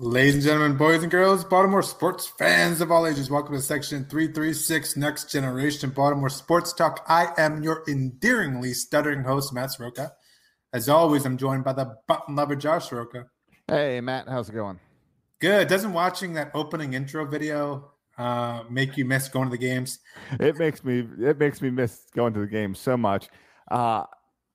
Ladies and gentlemen, boys and girls, Baltimore sports fans of all ages, welcome to section 336, Next Generation Baltimore Sports Talk. I am your endearingly stuttering host, Matt Soroka. As always, I'm joined by the button lover, Josh Soroka. Hey, Matt, how's it going? Good. Doesn't watching that opening intro video uh, make you miss going to the games? It makes me it makes me miss going to the game so much. Uh,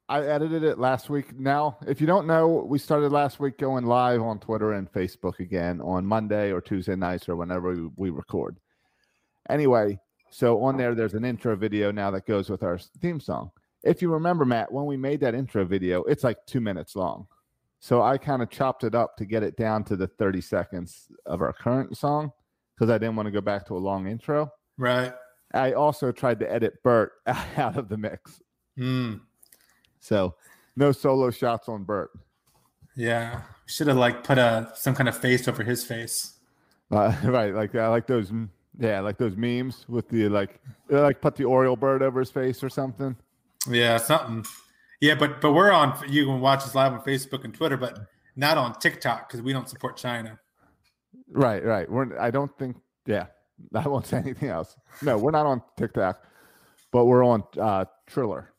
I edited it last week. Now, if you don't know, we started last week going live on Twitter and Facebook again on Monday or Tuesday nights or whenever we, we record. Anyway, so on there, there's an intro video now that goes with our theme song. If you remember, Matt, when we made that intro video, it's like two minutes long. So I kind of chopped it up to get it down to the 30 seconds of our current song because I didn't want to go back to a long intro. Right. I also tried to edit Bert out of the mix. Hmm. So no solo shots on Bert. Yeah. Should have like put a some kind of face over his face. Uh, right, like I like those. Yeah, like those memes with the like, like put the Oriole bird over his face or something. Yeah, something. Yeah, but but we're on. You can watch us live on Facebook and Twitter, but not on TikTok because we don't support China. Right, right. We're. I don't think. Yeah, I won't say anything else. No, we're not on TikTok, but we're on uh Triller.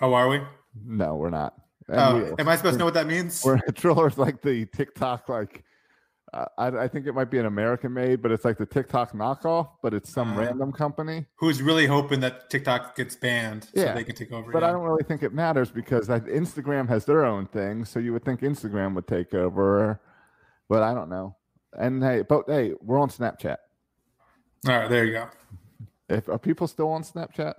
Oh, are we? No, we're not. Oh, am I supposed to know what that means? We're Triller's like the TikTok like. Uh, I, I think it might be an American made, but it's like the TikTok knockoff, but it's some Uh, random company. Who's really hoping that TikTok gets banned so they can take over? But yeah. I don't really think it matters because like, Instagram has their own thing, so you would think Instagram would take over, but I don't know. And hey, but hey, we're on Snapchat. All right, there you go. If are people still on Snapchat?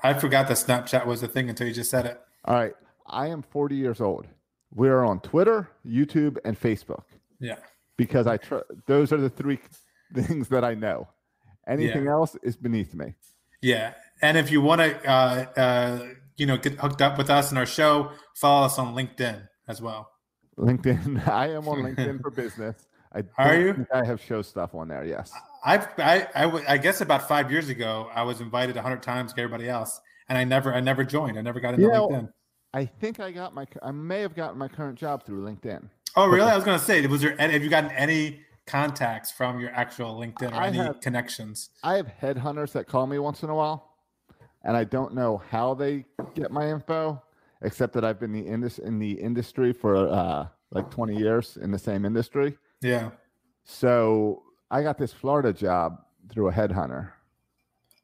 I forgot that Snapchat was a thing until you just said it. All right, I am 40 years old. We are on Twitter, YouTube, and Facebook Yeah. because I tr- those are the three things that I know. Anything else is beneath me. Yeah. And if you want to, uh, uh, you know, get hooked up with us and our show, follow us on LinkedIn as well. LinkedIn. I am on LinkedIn for business. I Are you? think I have show stuff on there. Yes. I've, I, I, guess about five years ago, I was invited a hundred times like everybody else, and I never, I never joined. I never got into You know, LinkedIn. I think I got my. I may have gotten my current job through LinkedIn. Oh, really? I was going to say, was there? any- Have you gotten any contacts from your actual LinkedIn or I any have- connections? I have headhunters that call me once in a while, and I don't know how they get my info, except that I've been the indus- in the industry for uh, like 20 years in the same industry. Yeah. So I got this Florida job through a headhunter,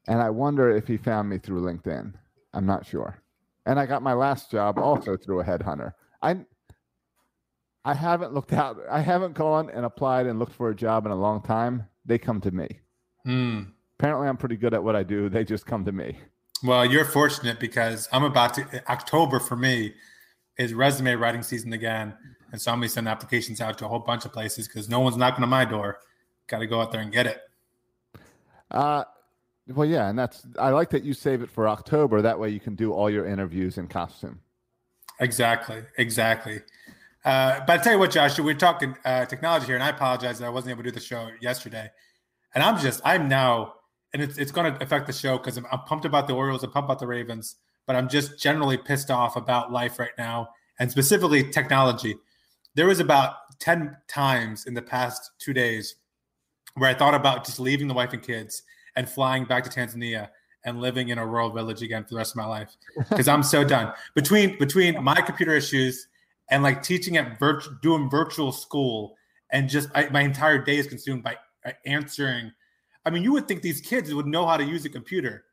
and I wonder if he found me through LinkedIn. I'm not sure. And I got my last job also through a headhunter. I I haven't looked out. I haven't gone and applied and looked for a job in a long time. They come to me. Hmm. Apparently, I'm pretty good at what I do. They just come to me. Well, you're fortunate because I'm about to October for me is resume writing season again, and so I'm gonna send applications out to a whole bunch of places because no one's knocking on my door. Got to go out there and get it. Uh, well, yeah, and that's I like that you save it for October. That way, you can do all your interviews in costume. Exactly, exactly. Uh, but I tell you what, Josh, we're talking uh, technology here, and I apologize that I wasn't able to do the show yesterday. And I'm just, I'm now, and it's, it's going to affect the show because I'm, I'm pumped about the Orioles, I'm pumped about the Ravens, but I'm just generally pissed off about life right now, and specifically technology. There was about 10 times in the past two days where I thought about just leaving the wife and kids and flying back to Tanzania and living in a rural village again for the rest of my life because I'm so done between between my computer issues and like teaching at virtual doing virtual school and just I, my entire day is consumed by uh, answering. I mean, you would think these kids would know how to use a computer,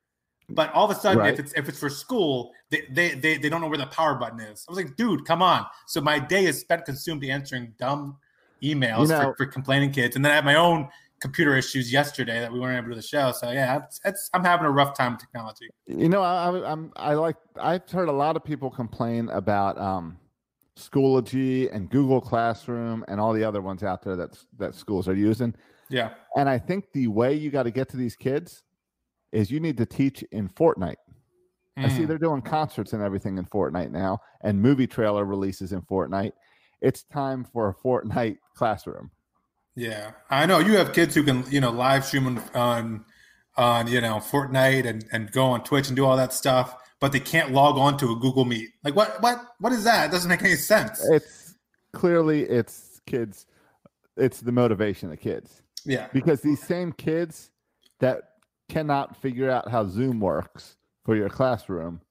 but all of a sudden, Right. if it's if it's for school, they, they they they don't know where the power button is. I was like, dude, come on. So my day is spent consumed answering dumb emails You know- for, for complaining kids, and then I had my own computer issues yesterday that we weren't able to do the show. So yeah, it's, it's I'm having a rough time with technology. You know, I, I'm I like I've heard a lot of people complain about um, Schoology and Google Classroom and all the other ones out there that that schools are using. Yeah, And I think the way you got to get to these kids is you need to teach in Fortnite. I see Mm. they're doing concerts and everything in Fortnite now, and movie trailer releases in Fortnite. It's time for a Fortnite classroom. Yeah, I know you have kids who can you know live stream on on, on you know Fortnite and and go on Twitch and do all that stuff, but they can't log on to a Google Meet. Like what what what is that? It doesn't make any sense. It's clearly it's kids. It's the motivation of kids. Yeah, because these same kids that cannot figure out how Zoom works for your classroom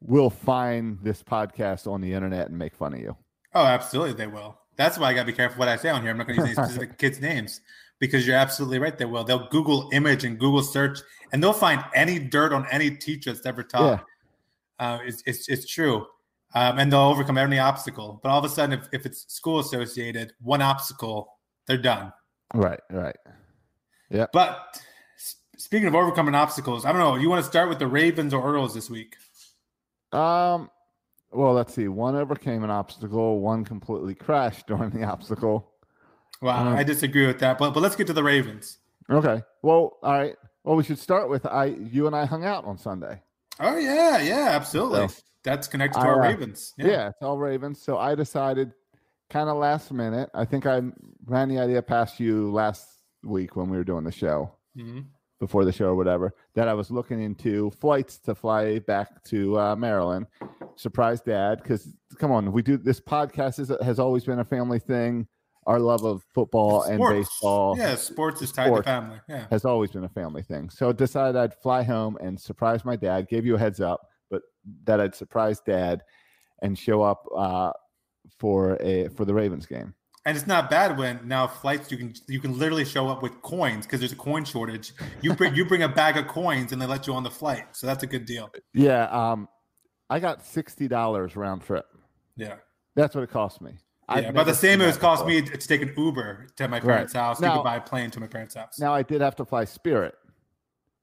will find this podcast on the internet and make fun of you. oh, absolutely they will. That's why I gotta be careful what I say on here. I'm not gonna use any specific kids' names because you're absolutely right. They will. They'll Google image and Google search, and they'll find any dirt on any teacher that's ever taught. Uh, it's, it's it's true. Um, and they'll overcome any obstacle. But all of a sudden, if, if it's school associated, one obstacle, they're done. Right, right. Yeah. But speaking of overcoming obstacles, I don't know. You want to start with the Ravens or Earls this week? Um well, let's see. One overcame an obstacle, one completely crashed during the obstacle. Well, Um, I disagree with that. But but let's get to the Ravens. Okay. Well, all right. Well, we should start with I you and I hung out on Sunday. Oh yeah, yeah, absolutely. So, That's connected to I, our uh, Ravens. Yeah, it's all Ravens. So I decided kind of last minute. I think I ran the idea past you last week when we were doing the show. Mhm. Before the show or whatever that I was looking into flights to fly back to uh, Maryland. Surprise dad, because come on, we do this podcast is, has always been a family thing. Our love of football and baseball Yeah, sports is tied Sports. to family. Yeah. has always been a family thing. So decided I'd fly home and surprise my dad. Gave you a heads up, but that I'd surprise dad and show up uh, for a for the Ravens game. And it's not bad when now flights you can you can literally show up with coins because there's a coin shortage. You bring you bring a bag of coins and they let you on the flight, so that's a good deal. Yeah, um, I got sixty dollars round trip. Yeah, That's what it cost me. Yeah. About the same it was cost before. me to take an Uber to my parents' house. you Now- could buy a plane to my parents' house. Now I did have to fly Spirit,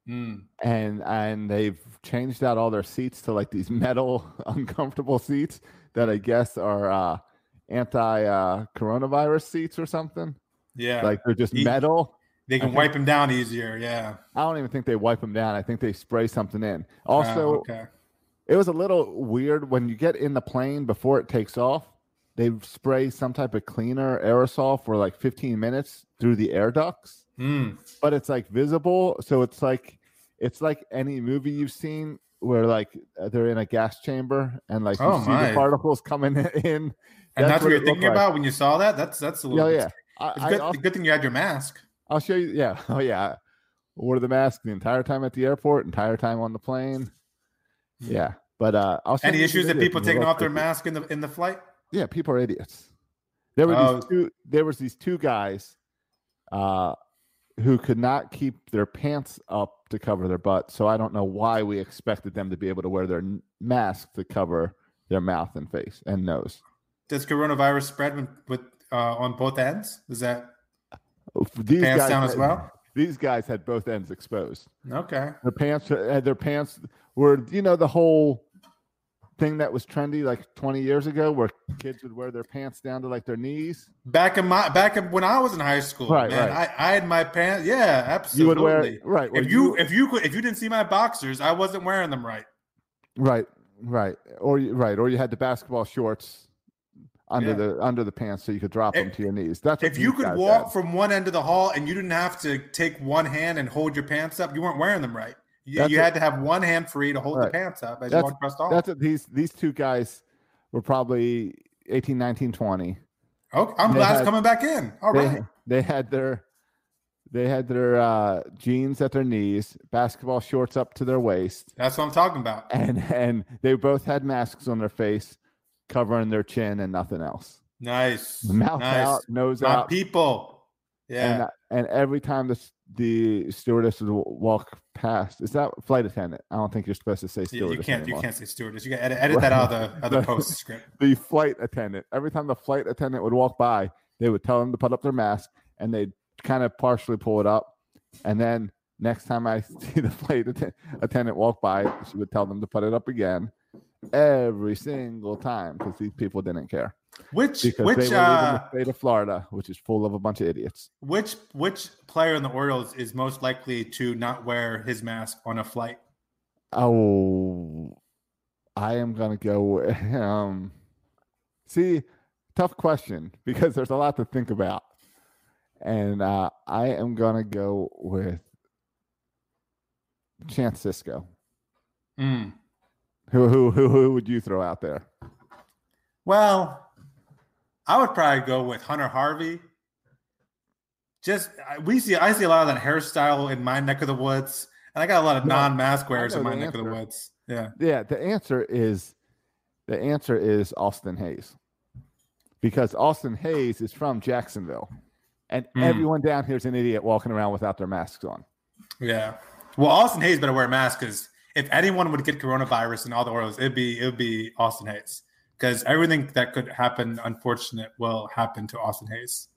Mm. and and they've changed out all their seats to like these metal uncomfortable seats that I guess are uh, anti uh, coronavirus seats or something. Yeah, Like they're just Ye- metal. they can think- wipe them down easier. Yeah. I don't even think they wipe them down. I think they spray something in. Also, okay. it was a little weird when you get in the plane before it takes off. They spray some type of cleaner aerosol for like 15 minutes through the air ducts. Mm. but it's like visible so it's like it's like any movie you've seen where like uh, they're in a gas chamber and like you Oh, see my. the particles coming in And that's, what it you're thinking like. about when you saw that. That's that's a little. yeah bit yeah. I, good, will good thing you had your mask. I'll show you yeah oh yeah wore the mask the entire time at the airport entire time on the plane yeah but uh I'll Hmm. Any issues that people taking off their mask in the in the flight? yeah people are idiots there were Oh. these two there was these two guys uh who could not keep their pants up to cover their butt so i don't know why we expected them to be able to wear their n- mask to cover their mouth and face and nose Does coronavirus spread with, with uh, on both ends? Is that these pants guys down as had- well? these guys had both ends exposed Okay. their pants had their pants were you know the whole thing that was trendy like 20 years ago where kids would wear their pants down to like their knees Back in my back in, when I was in high school, Right, man, right. I, I had my pants. Yeah, absolutely. you would wear right if you, if you could if you didn't see my boxers, I wasn't wearing them right. Right, right, or right, or you had the basketball shorts under Yeah. the under the pants so you could drop them to your knees. That's If you could walk had. from one end of the hall and you didn't have to take one hand and hold your pants up, you weren't wearing them right. You, you had to have one hand free to hold Right. the pants up as you walked across the hall. That's what these these two guys were probably 18, 19, 20. Okay, I'm They glad it's coming back in. All they, right. they had their they had their uh, jeans at their knees, basketball shorts up to their waist, That's what I'm talking about. and and they both had masks on their face, covering their chin and nothing else. Nice. Mouth nice. out, nose My out, people. Yeah. and and every time the the stewardess would walk past, is that flight attendant? I don't think you're supposed to say Yeah, stewardess. you can't anymore. you can't say stewardess. You got edit, edit that out of the other post script. the flight attendant. Every time the flight attendant would walk by, they would tell them to put up their mask, and they'd kind of partially pull it up. And then next time I see the flight atten- attendant walk by, she would tell them to put it up again every single time because these people didn't care Which because which they were leaving uh the state of Florida, which is full of a bunch of idiots. which which player in the Orioles is most likely to not wear his mask on a flight? Oh, I am gonna go. with- Um, see, tough question because there's a lot to think about, and uh, I am gonna go with Chance Sisco. Mm. Who who who who would you throw out there? Well, I would probably go with Hunter Harvey. Just I- we see I see a lot of that hairstyle in my neck of the woods, and I got a lot of No, non-mask wearers in my neck of the woods. Yeah. Yeah, the answer is the answer is Austin Hays, because Austin Hays is from Jacksonville, and Hmm. everyone down here is an idiot walking around without their masks on. Yeah. Well, Austin Hays better wear a mask because if anyone would get coronavirus in all the Orioles, it'd be it'd be Austin Hays because everything that could happen, unfortunate, will happen to Austin Hays.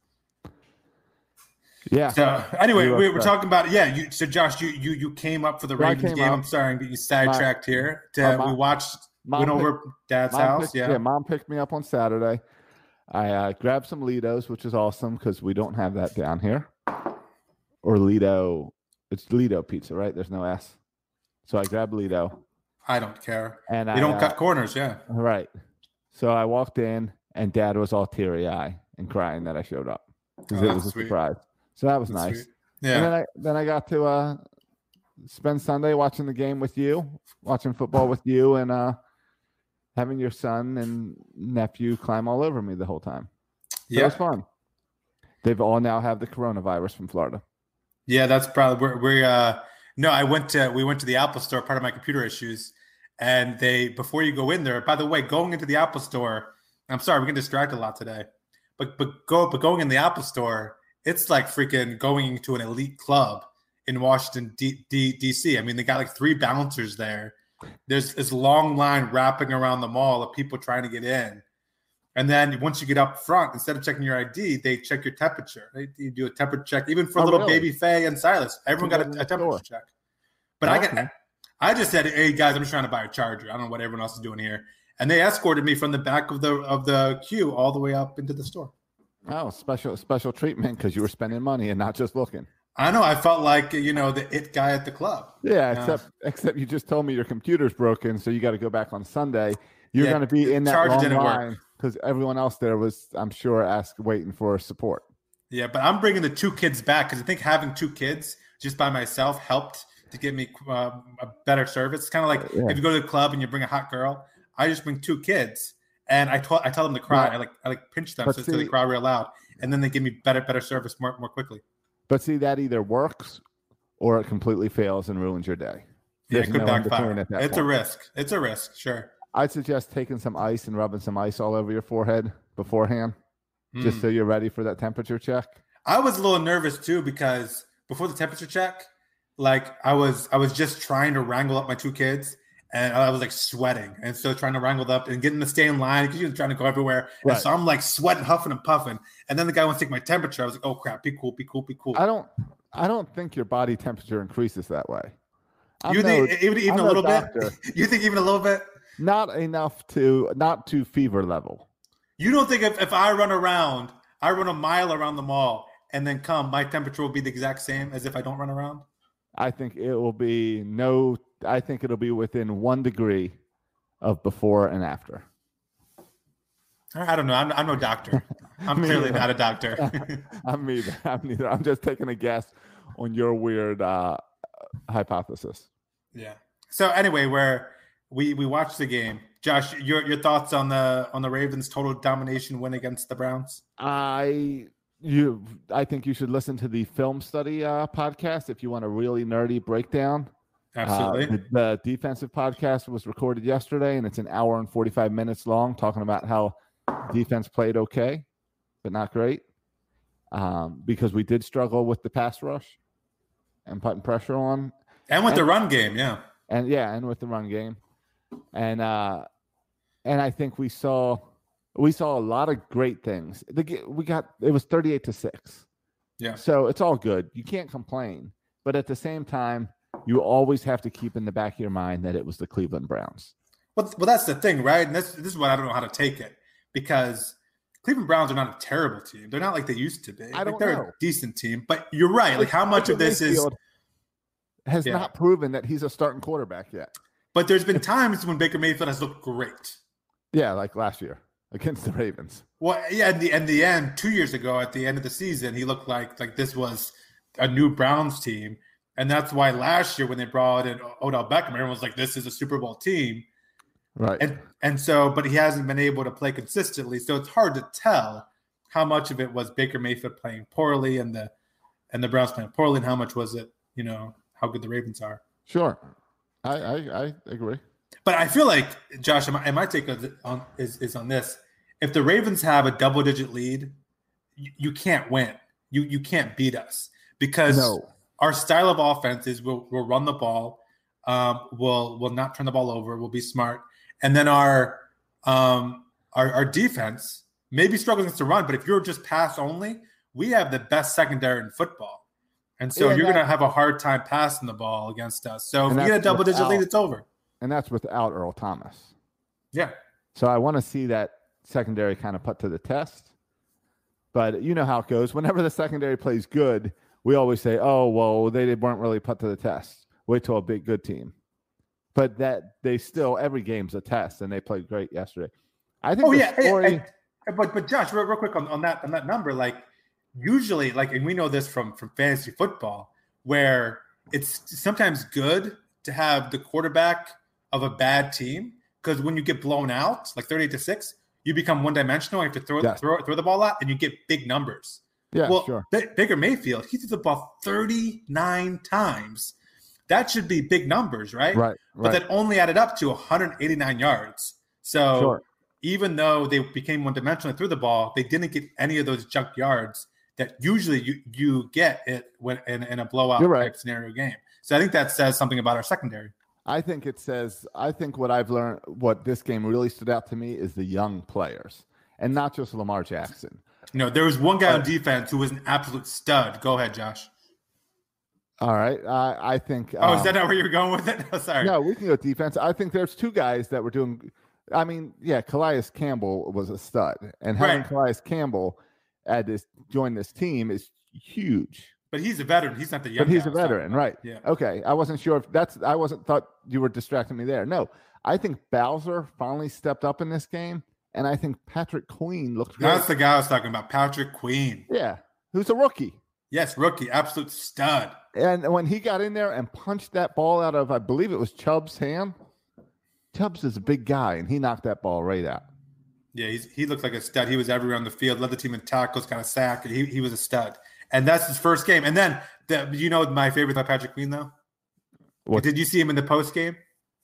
Yeah. So anyway, we were talking about yeah. You so Josh, you you you came up for the Yeah, Ravens game. up. I'm sorry, but you sidetracked here. To, mom- we watched, mom went picked- over Dad's house. picked- Yeah. mom picked me up on Saturday. I uh, grabbed some Litos, which is awesome because we don't have that down here. Or Ledo, it's Ledo pizza, right? There's no S. So I grabbed Ledo, I don't care. and You I don't uh, cut corners. Yeah. right. So I walked in, and Dad was all teary eye and crying that I showed up because Oh, it was a sweet. surprise. So that was That's nice. sweet. And Yeah. then I then I got to uh, spend Sunday watching the game with you, watching football with you, and uh, having your son and nephew climb all over me the whole time. So it Yeah. was fun. They've all now have the coronavirus from Florida. Yeah, that's probably we're, we uh no, I went to we went to the Apple store, part of my computer issues, and they before you go in there, by the way, going into the Apple store, I'm sorry, we get distracted a lot today. But but go but going in the Apple store, it's like freaking going to an elite club in Washington D, D, DC. I mean, they got like three bouncers there. There's this long line wrapping around the mall of people trying to get in. And then once you get up front, instead of checking your ID, they check your temperature. They you do a temperature check, even for Oh, little really? baby Faye and Silas. Everyone got a, a temperature store. check. But I Okay. got, I just said, "Hey guys, I'm just trying to buy a charger. I don't know what everyone else is doing here." And they escorted me from the back of the of the queue all the way up into the store. Oh, special special treatment because you were spending money and not just looking. I know. I felt like you know the it guy at the club. Yeah, Yeah. except except you just told me your computer's broken, so you got to go back on Sunday. You're Yeah, going to be in that long didn't line because everyone else there was, I'm sure, asked waiting for support. Yeah, but I'm bringing the two kids back because I think having two kids just by myself helped to get me uh, a better service. It's kind of like Yeah. if you go to the club and you bring a hot girl. I just bring two kids, and I tell I tell them to cry. Right. I like I like pinch them But so, so they cry real loud, and then they give me better better service more more quickly. But see, that either works or it completely fails and ruins your day. Yeah, There's it could no backfire. at that It's a risk. It's a risk. Sure. I'd suggest taking some ice and rubbing some ice all over your forehead beforehand, just Mm. so you're ready for that temperature check. I was a little nervous too because before the temperature check, like I was I was just trying to wrangle up my two kids and I was like sweating and so trying to wrangle up and getting to stay in line because you're trying to go everywhere. Right. And so I'm like sweating, huffing and puffing. And then the guy wants to take my temperature. I was like, oh crap, be cool, be cool, be cool. I don't, I don't think your body temperature increases that way. I'm you no- think even even a little doctor. bit? You think even a little bit? Not enough to, not to fever level. You don't think if, if I run around, I run a mile around the mall and then come, my temperature will be the exact same as if I don't run around? I think it will be no. I think it'll be within one degree of before and after. I don't know. I'm, I'm no doctor. I'm clearly neither. not a doctor. I'm neither. I'm neither. I'm just taking a guess on your weird uh, hypothesis. yeah. So anyway, where we we watched the game, Josh, your your thoughts on the on the Ravens' total domination win against the Browns? I you I think you should listen to the film study uh, podcast if you want a really nerdy breakdown. Uh, Absolutely. the, the defensive podcast was recorded yesterday, and it's an hour and forty five minutes long, talking about how defense played okay, but not great, um, because we did struggle with the pass rush and putting pressure on, and with the run game, yeah. and yeah, and with the run game, and uh, and I think we saw we saw a lot of great things. The we got it was thirty eight to six. Yeah. So it's all good. You can't complain. But at the same time, you always have to keep in the back of your mind that it was the Cleveland Browns. Well, well, that's the thing, right? And this this is what I don't know how to take it because Cleveland Browns are not a terrible team. They're not like they used to be. I Like, don't they're know. a decent team, but you're right. Like how much of this is? Has Yeah. not proven that he's a starting quarterback yet. But there's been times when Baker Mayfield has looked great. Yeah, like last year against the Ravens. Well, yeah, in the in the end, two years ago at the end of the season, he looked like like this was a new Browns team, and that's why last year when they brought in Odell Beckham, everyone was like, "This is a Super Bowl team," Right. and and so, but he hasn't been able to play consistently, so it's hard to tell how much of it was Baker Mayfield playing poorly and the and the Browns playing poorly, and how much was it, you know, how good the Ravens are. sure. I, I I agree. But I feel like Josh, and my, and my take on, is is on this: if the Ravens have a double digit lead, you, you can't win. You you can't beat us because No. our style of offense is we'll, we'll run the ball, um, we'll we'll not turn the ball over, we'll be smart, and then our um our, our defense may be struggling the run, but if you're just pass only, we have the best secondary in football. And so Yeah, you're going to have a hard time passing the ball against us. So if we get a double digit lead, it's over. And that's without Earl Thomas. Yeah. So I want to see that secondary kind of put to the test. But you know how it goes. Whenever the secondary plays good, we always say, "Oh, well, they weren't really put to the test." Wait till a big good team. But that they still every game's a test, and they played great yesterday. I think Oh yeah, story. and- but but Josh, real, real quick on, on that on that number, like usually, like, and we know this from from fantasy football, where it's sometimes good to have the quarterback of a bad team because when you get blown out, like thirty-eight to six, you become one dimensional. You have to throw Yes. throw throw the ball out, and you get big numbers. yeah, well, sure. Ba- Baker Mayfield, he threw the ball thirty-nine times. That should be big numbers, right? Right, But right. that only added up to 189 yards. So Sure. even though they became one dimensional and threw the ball, they didn't get any of those junk yards that usually you, you get it when in, in a blowout right. type scenario game. So I think that says something about our secondary. I think it says. I think what I've learned, what this game really stood out to me, is the young players, and not just Lamar Jackson. You know, there was one guy on defense who was an absolute stud. Go ahead, Josh. All right, I I think. Oh, is um, that not where you're going with it? Oh, sorry. No, we can go defense. I think there's two guys that were doing. I mean, yeah, Calais Campbell was a stud, and having Right. Calais Campbell at this join this team is huge. But he's a veteran. He's not the young But he's guy a I was talking veteran, about. right? Yeah. Okay, I wasn't sure if that's. I wasn't thought you were distracting me there. No, I think Bowser finally stepped up in this game, and I think Patrick Queen looked great. That's the guy I was talking about, Patrick Queen. yeah, who's a rookie. Yes, rookie, absolute stud. And when he got in there and punched that ball out of, I believe it was Chubb's hand. Chubbs is a big guy, and he knocked that ball right out. Yeah, he's, he looked like a stud. He was everywhere on the field, led the team in tackles, kind of sack. He, he was a stud. And that's his first game. And then, the, you know, my favorite about Patrick Queen, though? What? Did you see him in the post game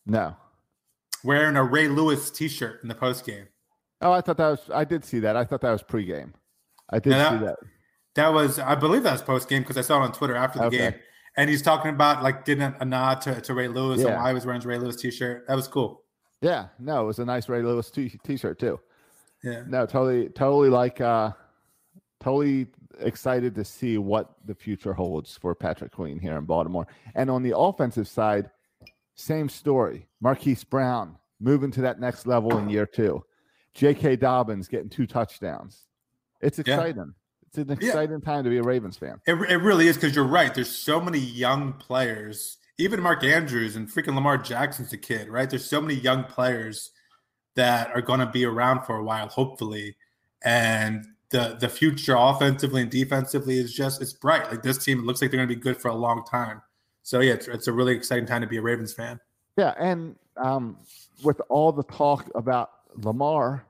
No. wearing a Ray Lewis t shirt in the post game? Oh, I thought that was. I did see that. I thought that was pregame. I did Yeah, see that- that. That was, I believe that was post game because I saw it on Twitter after the Okay. game. And he's talking about like did a, nod to, to Ray Lewis and Yeah. why he was wearing his Ray Lewis t shirt. That was cool. Yeah. No, it was a nice Ray Lewis t- t-shirt too. Yeah. No, totally, totally like, uh totally excited to see what the future holds for Patrick Queen here in Baltimore. And on the offensive side, same story. Marquise Brown moving to that next level in year two. J.K. Dobbins getting two touchdowns. It's Yeah. exciting. It's an Yeah. exciting time to be a Ravens fan. It, it really is because you're right. There's so many young players, even Mark Andrews and freaking Lamar Jackson's a kid, right? There's so many young players that are going to be around for a while, hopefully. And the the future offensively and defensively is just it's bright. Like this team looks like they're going to be good for a long time. So yeah, it's, it's a really exciting time to be a Ravens fan. Yeah, and um, with all the talk about Lamar,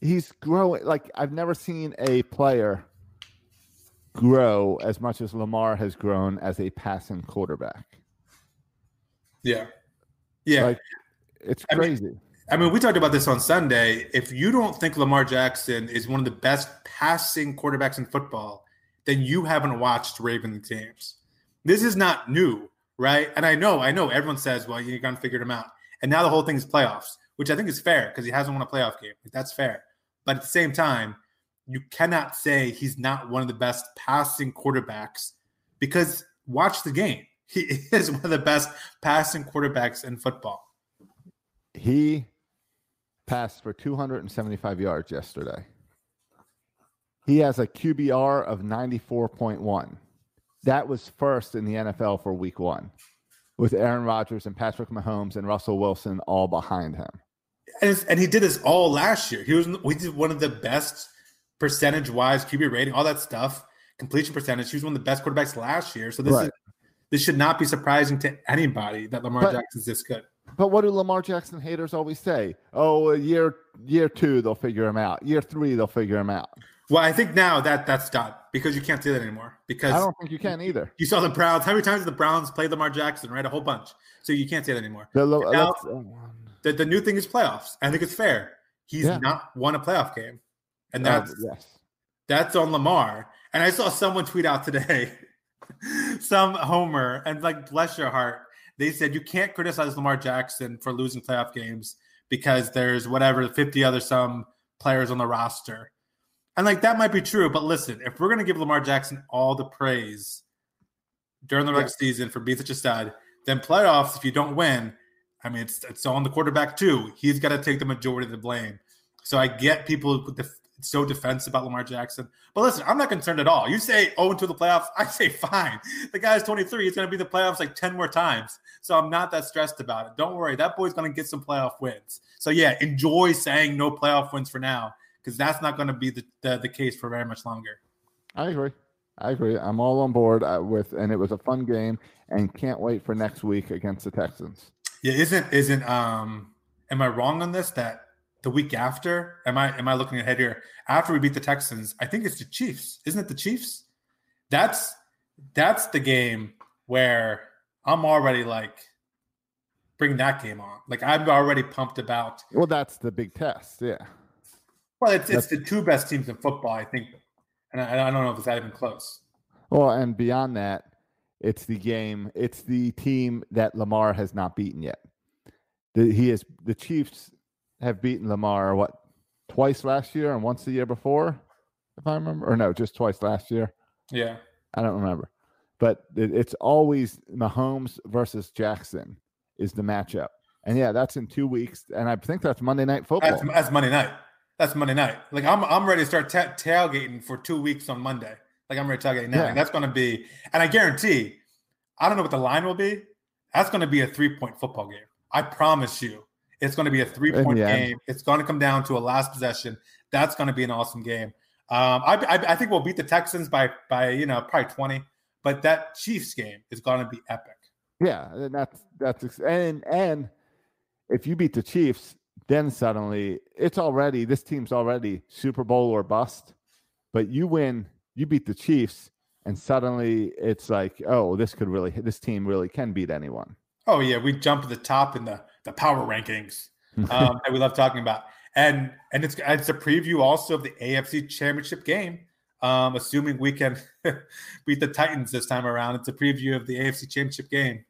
he's growing. Like I've never seen a player grow as much as Lamar has grown as a passing quarterback. Yeah, yeah, Like it's I mean, crazy. I mean, we talked about this on Sunday. If you don't think Lamar Jackson is one of the best passing quarterbacks in football, then you haven't watched Raven teams. This is not new, right? And I know, I know everyone says, well, you got to figure them out. And now the whole thing is playoffs, which I think is fair because he hasn't won a playoff game. That's fair. But at the same time, you cannot say he's not one of the best passing quarterbacks because watch the game. He is one of the best passing quarterbacks in football. He passed for 275 yards yesterday. He has a QBR of 94.1. That was first in the NFL for week one, with Aaron Rodgers and Patrick Mahomes and Russell Wilson all behind him. And, and he did this all last year. He was we did one of the best percentage wise QB rating, all that stuff, completion percentage. He was one of the best quarterbacks last year. So this Right. is this should not be surprising to anybody that Lamar But- is this good. But what do Lamar Jackson haters always say? Oh, year year two they'll figure him out. Year three they'll figure him out. Well, I think now that that's done because you can't say that anymore. Because I don't think you can either. you saw the Browns. How many times did the Browns play Lamar Jackson? Right, a whole bunch. So you can't say that anymore. The, Now- uh, The, the new thing is playoffs. I think it's fair. He's Yeah. not won a playoff game, and uh, that's yes. That's on Lamar. And I saw someone tweet out today, some homer, and like, bless your heart. They said you can't criticize Lamar Jackson for losing playoff games because there's whatever 50 other some players on the roster. And like, that might be true. But listen, if we're going to give Lamar Jackson all the praise during the regular season for being such a stud, then playoffs, if you don't win, I mean, it's, it's on the quarterback too. He's got to take the majority of the blame. So I get people with the so defensive about Lamar Jackson. But listen, I'm not concerned at all. You say 0 to the playoffs, I say fine. The guy's 23. He's going to be in the playoffs like 10 more times. So I'm not that stressed about it. Don't worry. That boy's going to get some playoff wins. So yeah, enjoy saying no playoff wins for now because that's not going to be the, the, the case for very much longer. I agree. I agree. I'm all on board uh, with, and it was a fun game, and can't wait for next week against the Texans. Yeah, isn't isn't um am I wrong on this that the week after am I am I looking ahead here after we beat the Texans I think it's the Chiefs isn't it the Chiefs that's that's the game where I'm already like bring that game on like I'm already pumped about Well, that's the big test. Yeah. well it's it's the two best teams in football I think and I, I don't know if it's that even close Well, and beyond that, it's the game. It's the team that Lamar has not beaten yet. The, he is the Chiefs have beaten Lamar what twice last year and once the year before, if I remember, or no, just twice last year. yeah I don't remember, but it, it's always Mahomes versus Jackson is the matchup, and yeah, that's in two weeks, and I think that's Monday Night Football. That's, that's Monday night. That's Monday night. Like I'm, I'm ready to start ta- tailgating for two weeks on Monday. Like I'm ready to tailgate now. Yeah. Like, that's going to be, and I guarantee, I don't know what the line will be. That's going to be a three point football game. I promise you, it's going to be a three point game. It's going to come down to a last possession. That's going to be an awesome game. Um, I, I, I think we'll beat the Texans by by you know probably twenty, but that Chiefs game is going to be epic. Yeah, and that's that's and and if you beat the Chiefs, then suddenly it's already this team's already Super Bowl or bust. But you win, you beat the Chiefs, and suddenly it's like, oh, this could really, this team really can beat anyone. Oh yeah, we jump to the top in the the power rankings um, that we love talking about, and and it's it's a preview also of the AFC Championship game. Um, assuming we can beat the Titans this time around, it's a preview of the AFC Championship game.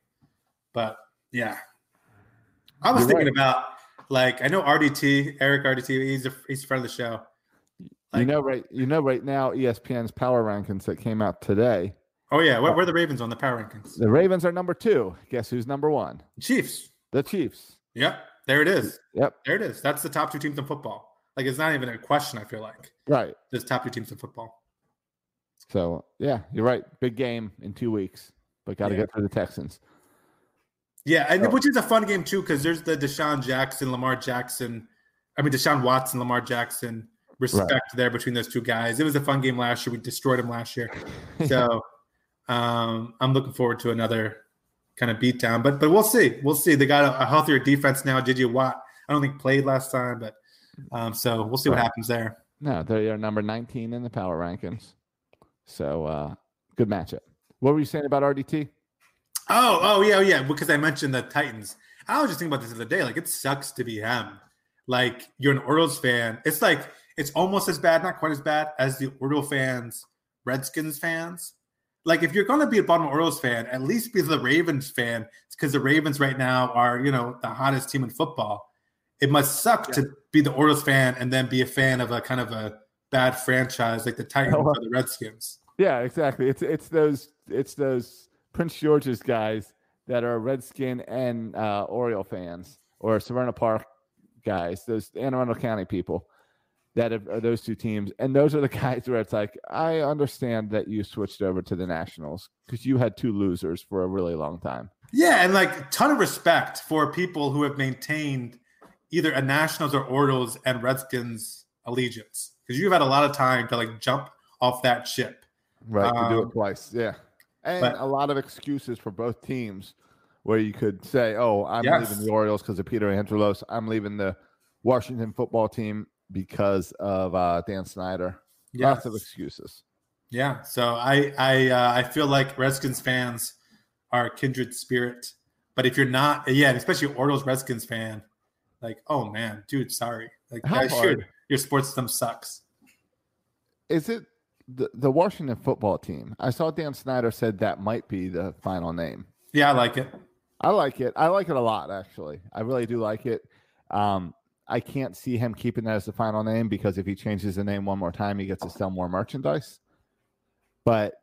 But yeah, I was You're thinking right. about like I know RDT Eric RDT. He's a he's a friend of the show. you know, right? You know, right now, ESPN's power rankings that came out today. Oh yeah, where, where are the Ravens on the power rankings? The Ravens are number two. Guess who's number one? Chiefs. The Chiefs. Yep, there it is. Yep. There it is. That's the top two teams in football. Like it's not even a question. I feel like Right. there's top two teams in football. So yeah, you're right. Big game in two weeks, but got to Yeah. get through the Texans. Yeah, and So- which is a fun game too because there's the Deshaun Jackson, Lamar Jackson I mean, Deshaun Watson, Lamar Jackson, respect right. there between those two guys. It was a fun game last year. We destroyed them last year, so um, I'm looking forward to another kind of beatdown. But but we'll see. We'll see. They got a, a healthier defense now. JJ Watt, I don't think played last time, but um, so we'll see what happens there. No, they are number 19 in the power rankings. So uh, good matchup. What were you saying about RDT? Oh, oh yeah, yeah. Because I mentioned the Titans. I was just thinking about this the other day. Like it sucks to be him. Like you're an Orioles fan. It's like it's almost as bad, not quite as bad as the Orioles fans, Redskins fans. Like if you're gonna be a Baltimore Orioles fan, at least be the Ravens fan, because the Ravens right now are, you know, the hottest team in football. It must suck yeah. to be the Orioles fan and then be a fan of a kind of a bad franchise like the Titans or the Redskins. Yeah, exactly. It's it's those it's those Prince George's guys that are Redskin and uh, Oriole fans or Severna Park guys, those Anne Arundel County people that are those two teams. And those are the guys where it's like, I understand that you switched over to the Nationals because you had two losers for a really long time. Yeah, and like ton of respect for people who have maintained either a Nationals or Orioles and Redskins allegiance because you've had a lot of time to like jump off that ship. Right, um, to do it um, twice. Yeah. And but, a lot of excuses for both teams where you could say, oh, I'm yes. leaving the Orioles because of Peter Angelos. I'm leaving the Washington football team because of uh, Dan Snyder. Yes. Lots of excuses. Yeah. So I I uh, I feel like Redskins fans are kindred spirit. But if you're not, yeah, especially Orioles Redskins fan, like, oh man, dude, sorry. Like, How hard? your sports system sucks. Is it the, the Washington football team? I saw Dan Snyder said that might be the final name. Yeah, I like it. I like it. I like it a lot, actually. I really do like it. Um, I can't see him keeping that as the final name because if he changes the name one more time, he gets to sell more merchandise. But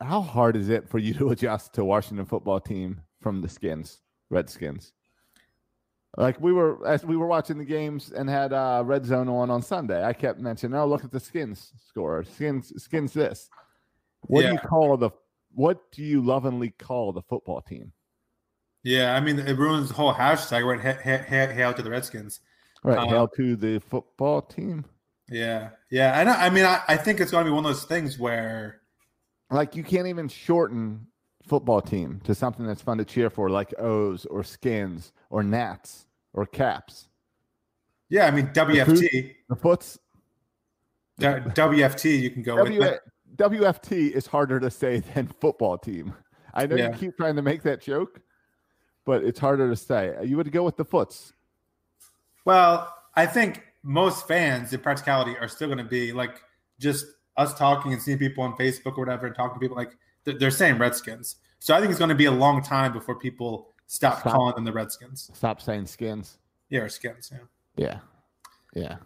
how hard is it for you to adjust to Washington football team from the Skins, Redskins? Like we were as we were watching the games and had uh, red zone on on Sunday. I kept mentioning, "Oh, look at the Skins score. Skins, Skins. This. What yeah. do you call the? What do you lovingly call the football team? Yeah, I mean, it ruins the whole hashtag. Right, hail, to the Redskins. Right, um, hail to the football team. Yeah, yeah. I know. I mean, I, I think it's going to be one of those things where, like, you can't even shorten football team to something that's fun to cheer for, like O's or Skins or Nats or caps. Yeah, I mean WFT. The, foots. WFT, you can go w- with. WFT is harder to say than football team. I know yeah. you keep trying to make that joke, but it's harder to say. You would go with the foots. Well, I think most fans, in practicality, are still going to be like just us talking and seeing people on Facebook or whatever, and talking to people like they're saying Redskins. So I think it's going to be a long time before people Stop, Stop calling them the Redskins. Stop saying skins. Yeah, or skins. Yeah. Yeah. Yeah.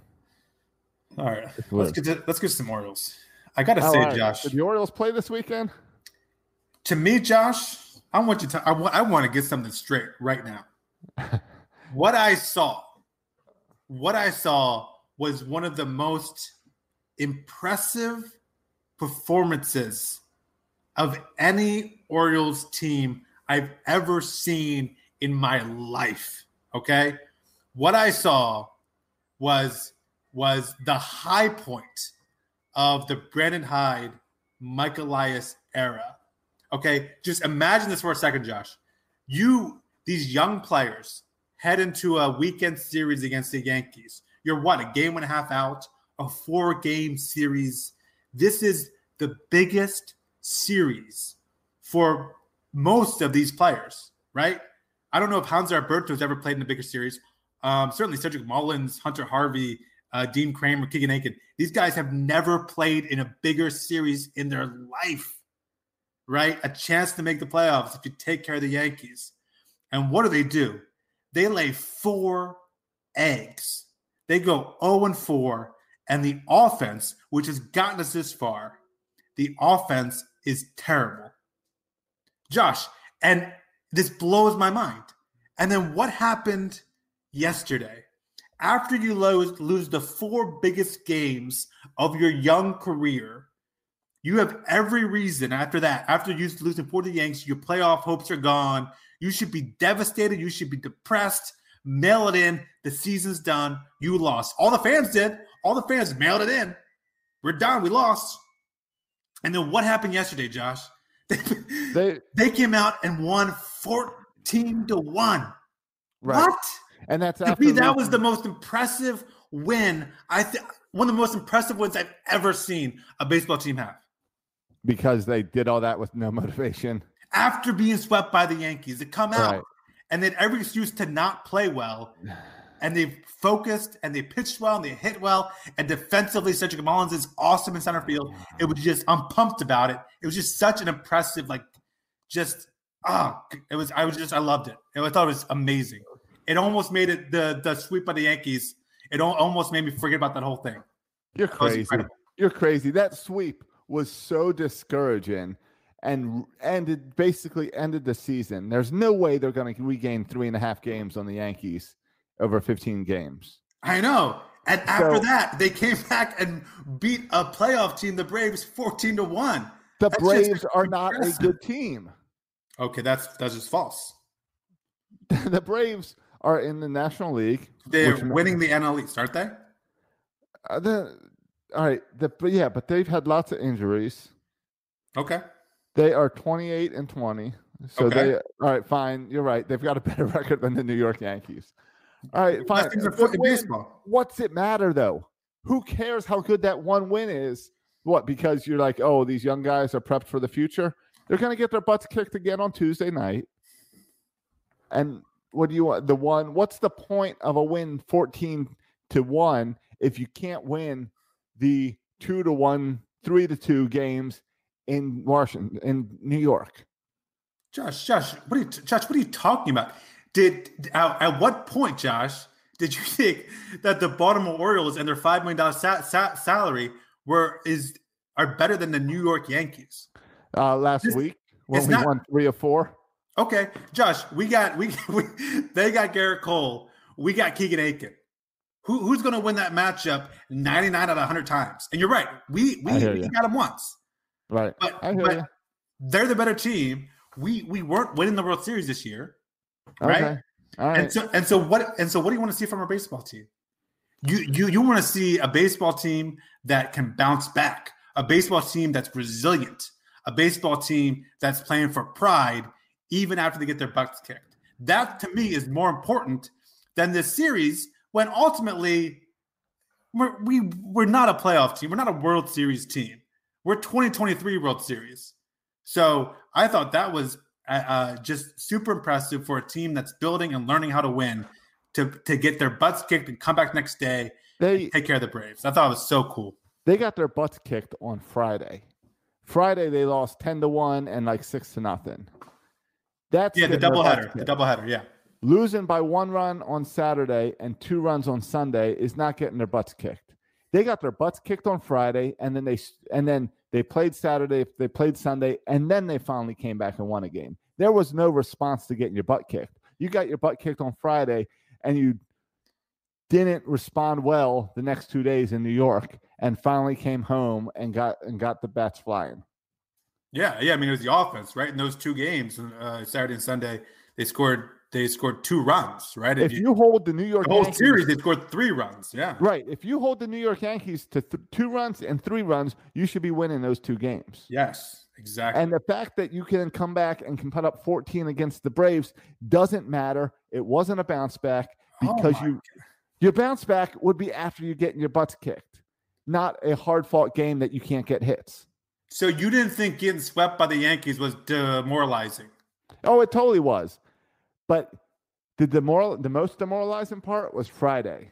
All right. Let's get to, let's get to some Orioles. I gotta say, right. Josh. Did the Orioles play this weekend? To me, Josh, I want you to. I, w- I want to get something straight right now. what I saw, what I saw was one of the most impressive performances of any Orioles team I've ever seen in my life. Okay. What I saw was was the high point of the Brandon Hyde, Mike Elias era. Okay, just imagine this for a second, Josh. You, these young players, head into a weekend series against the Yankees. You're what, a game and a half out, a four game series. This is the biggest series for most of these players, right? I don't know if Hanser Alberto has ever played in a bigger series. Um, certainly Cedric Mullins, Hunter Harvey, uh, Dean Kremer, Keegan Akin. These guys have never played in a bigger series in their life, right? A chance to make the playoffs if you take care of the Yankees. And what do they do? They lay four eggs. They go 0 and 4. And the offense, which has gotten us this far, the offense is terrible. Josh, and this blows my mind. And then what happened yesterday? After you lose, lose the four biggest games of your young career, you have every reason after that, after you losing for the Yanks, your playoff hopes are gone. You should be devastated. You should be depressed. mail it in. The season's done. You lost. All the fans did. All the fans mailed it in. We're done. We lost. And then what happened yesterday, Josh? They, they came out and won 14 to 1. Right. What? And that's To me, that was the most impressive win. I think one of the most impressive wins I've ever seen a baseball team have. because they did all that with no motivation. After being swept by the Yankees, to come out Right. and they had every excuse to not play well. And they focused and they pitched well and they hit well. And defensively, Cedric Mullins is awesome in center field. It was just, I'm pumped about it. It was just such an impressive, like, just, ah, it was, I was just, I loved it. I thought it was amazing. It almost made it the the sweep by the Yankees. It almost made me forget about that whole thing. You're crazy. You're crazy. That sweep was so discouraging and ended basically ended the season. There's no way they're going to regain three and a half games on the Yankees over 15 games. I know. And after So- that, they came back and beat a playoff team, the Braves, 14 to 1. The That's Braves are not a good team. Okay, that's that's just false. the Braves are in the National League. They're winning the NL East, aren't they? Uh, the, all right. The, yeah, but they've had lots of injuries. Okay. They are 28 and 20. So Okay. they all right, fine. You're right. They've got a better record than the New York Yankees. All right, fine. Best teams in But foot- in win- baseball. What's it matter though? Who cares how good that one win is? What? Because you're like, oh, these young guys are prepped for the future. They're gonna get their butts kicked again on Tuesday night. And what do you want? The one. What's the point of a win, 14 to one, if you can't win the two to one, three to two games in Washington, in New York? Josh, Josh, what are you, Josh? What are you talking about? Did at, at what point, Josh, did you think that the Baltimore Orioles and their five million dollar sa- sa- salary were is are better than the New York Yankees? Uh, last This- week when we not- won three or four. Okay, Josh, we got we, we they got Gerrit Cole, we got Keegan Akin. Who, who's going to win that matchup 99 out of 100 times? And you're right, we we, we got him once, Right. but, I hear but you. they're the better team. We we weren't winning the World Series this year, right? Okay. All right. And so and so what and so what do you want to see from our baseball team? You you you want to see a baseball team that can bounce back, a baseball team that's resilient, a baseball team that's playing for pride even after they get their butts kicked. That to me is more important than this series when ultimately we're we, we're not a playoff team. We're not a World Series team. We're 2023 World Series. So I thought that was uh, uh, just super impressive for a team that's building and learning how to win to to get their butts kicked and come back next day, they take care of the Braves. I thought it was so cool. they got their butts kicked on Friday. Friday they lost ten to one and like six to nothing. That's Yeah, the doubleheader, the doubleheader. Yeah, Losing by one run on Saturday and two runs on Sunday is not getting their butts kicked. They got their butts kicked on Friday, and then they and then they played Saturday, they played Sunday, and then they finally came back and won a game. There was no response to getting your butt kicked. You got your butt kicked on Friday, and you didn't respond well the next two days in New York, and finally came home and got and got the bats flying. yeah, yeah. I mean, it was the offense, right? In those two games, uh, Saturday and Sunday, they scored they scored two runs, right? If you hold the New York the whole Yankees- series, they scored three runs. Yeah, Right. If you hold the New York Yankees to th- two runs and three runs, you should be winning those two games. yes, exactly. And the fact that you can come back and can put up 14 against the Braves doesn't matter. It wasn't a bounce back Oh because my you your bounce back would be after you getting your butts kicked, not a hard fought game that you can't get hits. so you didn't think getting swept by the Yankees was demoralizing? Oh, it totally was. But the demoral the most demoralizing part was Friday,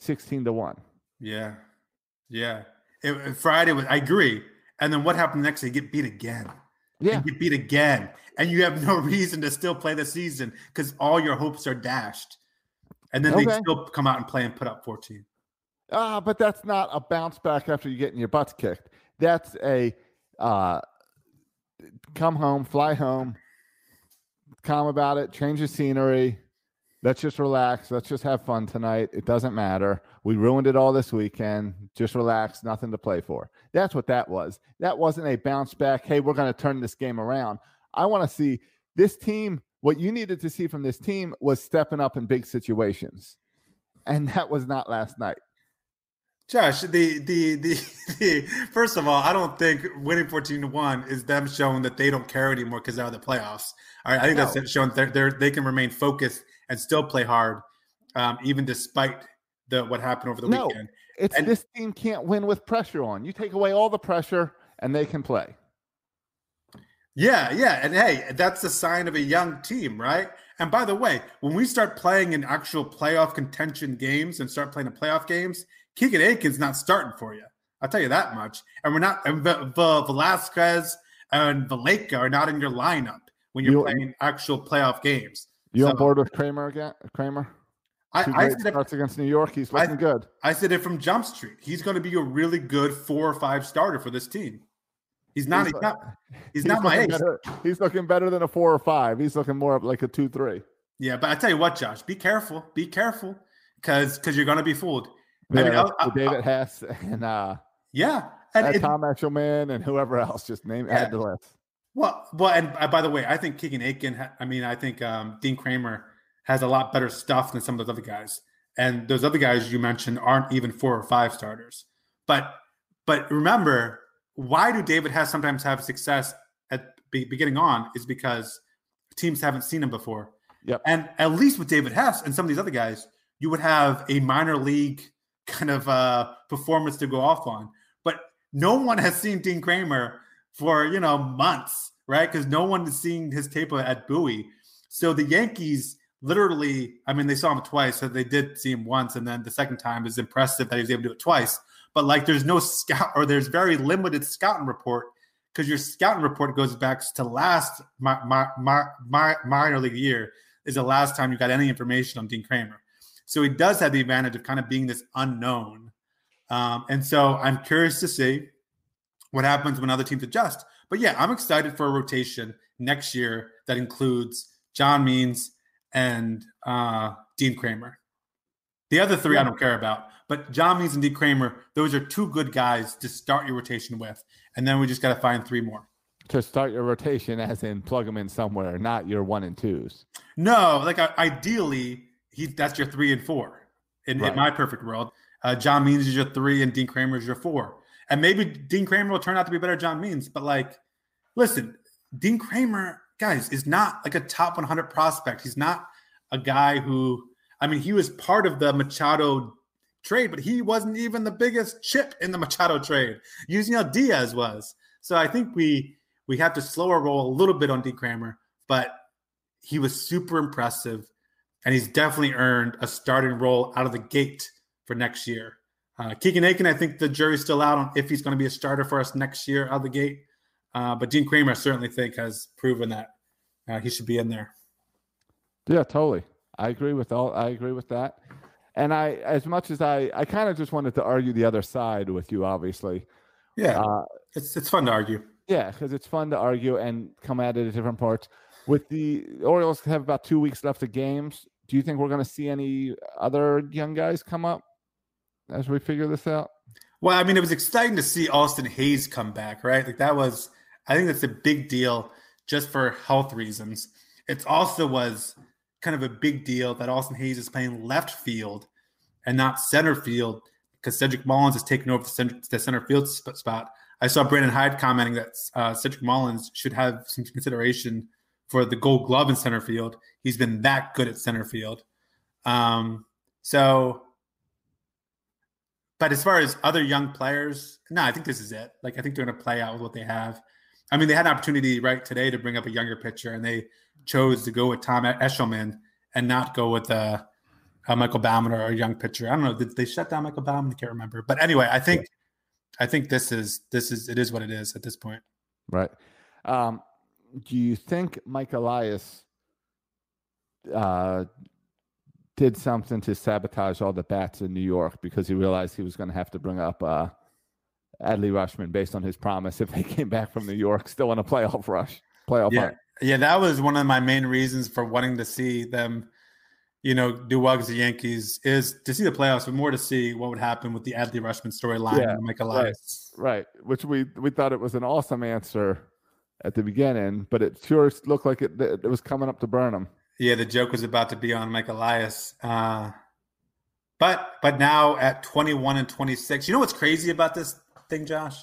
16 to 1. Yeah, yeah. It, it- Friday was. I agree. And then what happened next? They get beat again. Yeah. and get beat again, and you have no reason to still play the season because all your hopes are dashed. And then they still come out and play and put up 14. Ah, but that's not a bounce back after you getting your butts kicked. That's a uh, come home, fly home, calm about it, change the scenery. Let's just relax. Let's just have fun tonight. It doesn't matter. We ruined it all this weekend. Just relax. Nothing to play for. That's what that was. That wasn't a bounce back. Hey, we're going to turn this game around. I want to see this team What you needed to see from this team was stepping up in big situations. And that was not last night. Josh, the, the the the first of all, I don't think winning fourteen to one is them showing that they don't care anymore because they're out of the playoffs. Right, I think No. that's showing that they're, they can remain focused and still play hard, um, even despite the what happened over the No. weekend. It's And- this team can't win with pressure on. You take away all the pressure and they can play. Yeah, yeah, and hey, that's a sign of a young team, right? And by the way, when we start playing in actual playoff contention games and start playing in playoff games, Keegan Akin's not starting for you. I'll tell you that much. And we're not. And v- v- Velazquez and Valaika are not in your lineup when you're You- playing actual playoff games. You on board with Kremer again? Kremer? I, Two I said it, against New York. He's I- looking good. I said it from Jump Street. He's going to be a really good four or five starter for this team. He's not. He's He's, not. He's, not my age. better- He's looking better than a four or five. He's looking more of like a two, three. Yeah, but I tell you what, Josh, be careful. Be careful, because because you're going to be fooled. I Yeah, mean, I- I- David Hess and uh, Yeah, and and Tom Eshelman and whoever else. Just name Yeah. add the list. Well, well, and uh, by the way, I think Keegan Akin. ha- I mean, I think um, Dean Kremer has a lot better stuff than some of those other guys, and those other guys you mentioned aren't even four or five starters. But but remember, why do David Hess sometimes have success at be, beginning on is because teams haven't seen him before. Yep. And at least with David Hess and some of these other guys, you would have a minor league kind of uh, performance to go off on. But no one has seen Dean Kremer for you know months, right? Because no one is seeing his tape at Bowie. So the Yankees literally, I mean, they saw him twice, so they did see him once, and then the second time is impressive that he was able to do it twice. But like, there's no scout or there's very limited scouting report because your scouting report goes back to last my, my, my, my minor league year is the last time you got any information on Dean Kremer. So he does have the advantage of kind of being this unknown. Um, and so I'm curious to see what happens when other teams adjust. But yeah, I'm excited for a rotation next year that includes John Means and uh, Dean Kremer. The other three I don't care about, but John Means and Dean Kremer, those are two good guys to start your rotation with. And then we just got to find three more. To start your rotation, as in plug them in somewhere, not your one and twos. No, like uh, ideally, he that's your three and four in, in my perfect world. Uh, John Means is your three, and Dean Kremer is your four. And maybe Dean Kremer will turn out to be better than John Means. But like, listen, Dean Kremer, guys, is not like a top 100 prospect. He's not a guy who, I mean, he was part of the Machado trade, but he wasn't even the biggest chip in the Machado trade. Using Yusniel Diaz was. So I think we we have to slow our roll a little bit on Dean Kremer, but he was super impressive, and he's definitely earned a starting role out of the gate for next year. Uh, Keegan Akin, I think the jury's still out on if he's going to be a starter for us next year out of the gate. Uh, but Dean Kremer, I certainly think, has proven that uh, he should be in there. Yeah, totally. I agree with all. I agree with that. And I, as much as I, I kind of just wanted to argue the other side with you, obviously. Yeah, Uh, it's it's fun to argue. Yeah, because it's fun to argue and come at it at different parts. With the Orioles have about two weeks left of games. Do you think we're going to see any other young guys come up as we figure this out? Well, I mean, it was exciting to see Austin Hays come back, right? Like that was, I think that's a big deal just for health reasons. It also was kind of a big deal that Austin Hays is playing left field and not center field because Cedric Mullins has taken over the center, the center field spot. I saw Brandon Hyde commenting that uh, Cedric Mullins should have some consideration for the Gold Glove in center field. He's been that good at center field. Um, so but as far as other young players, no, I think this is it. Like I think they're going to play out with what they have. I mean, they had an opportunity right today to bring up a younger pitcher, and they chose to go with Tom Eshelman and not go with uh, uh, Michael Baumann or a young pitcher. I don't know. Did they shut down Michael Baumann? I can't remember. But anyway, I think I think this is this is it is what it is at this point. Right. Um, do you think Mike Elias uh, did something to sabotage all the bats in New York because he realized he was going to have to bring up uh, Adley Rutschman based on his promise if they came back from New York still in a playoff rush, playoff Yeah, hunt? yeah, that was one of my main reasons for wanting to see them, you know, do well against the Yankees is to see the playoffs, but more to see what would happen with the Adley Rutschman storyline Yeah, and Mike right. Elias. Right. Which we we thought it was an awesome answer at the beginning, but it sure looked like it, it was coming up to burn him. Yeah, the joke was about to be on Mike Elias. Uh, but but now at 21 and 26, you know what's crazy about this thing, Josh?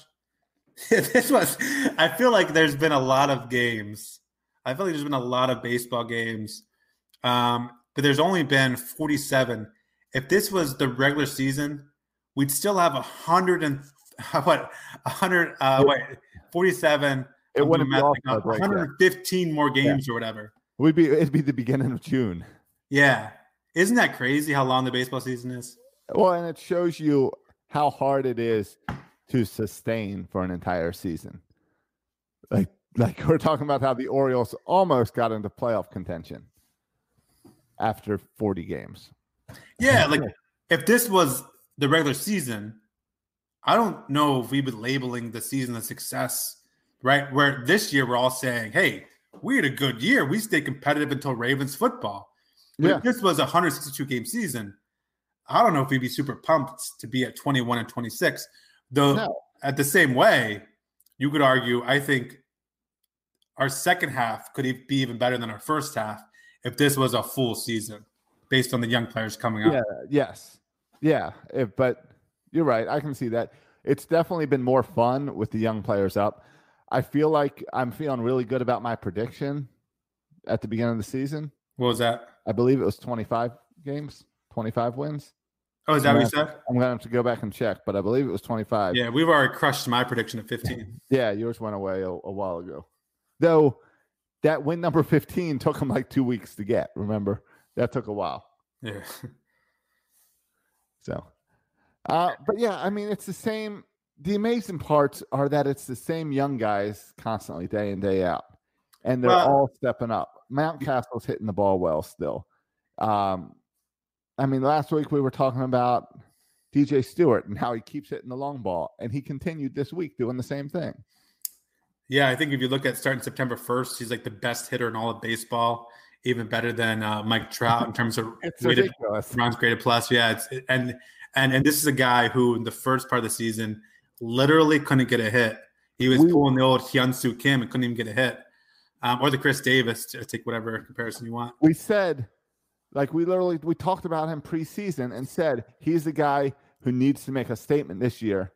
this was I feel like there's been a lot of games. I feel like there's been a lot of baseball games. Um, but there's only been 47. If this was the regular season, we'd still have a hundred and what a hundred uh wait 47 It wouldn't be off like, by a yeah. 115 more games or whatever. We'd be it'd be the beginning of June. Yeah. Isn't that crazy how long the baseball season is? Well, and it shows you how hard it is to sustain for an entire season. Like like we're talking about how the Orioles almost got into playoff contention after 40 games. Yeah, like if this was the regular season, I don't know if we've been labeling the season a success, right? Where this year we're all saying, hey, we had a good year. We stayed competitive until Ravens football. But Yeah. if this was a 162 game season, I don't know if we'd be super pumped to be at 21 and 26. Though No. at the same way, you could argue, I think our second half could be even better than our first half if this was a full season based on the young players coming up. Yeah, yes. Yeah, if, but you're right. I can see that. It's definitely been more fun with the young players up. I feel like I'm feeling really good about my prediction at the beginning of the season. What was that? I believe it was 25 games, 25 wins. Oh, is that what you said? I'm going to have to go back and check, but I believe it was 25. Yeah, we've already crushed my prediction of 15. Yeah, yours went away a, a while ago. Though that win number 15 took them like two weeks to get. Remember? That took a while. Yeah. So, uh, but yeah, I mean, it's the same. The amazing parts are that it's the same young guys constantly, day in, day out, and they're Well- all stepping up. Mountcastle's hitting the ball well still. Um, I mean, last week we were talking about DJ Stewart and how he keeps hitting the long ball, and he continued this week doing the same thing. Yeah, I think if you look at starting September 1st, he's like the best hitter in all of baseball, even better than uh, Mike Trout in terms of weighted runs graded plus. Yeah, it's and and and this is a guy who in the first part of the season literally couldn't get a hit. He was We- pulling the old Hyunsu Kim and couldn't even get a hit, um, or the Chris Davis. To take whatever comparison you want. we said, like we literally we talked about him preseason and said he's the guy who needs to make a statement this year.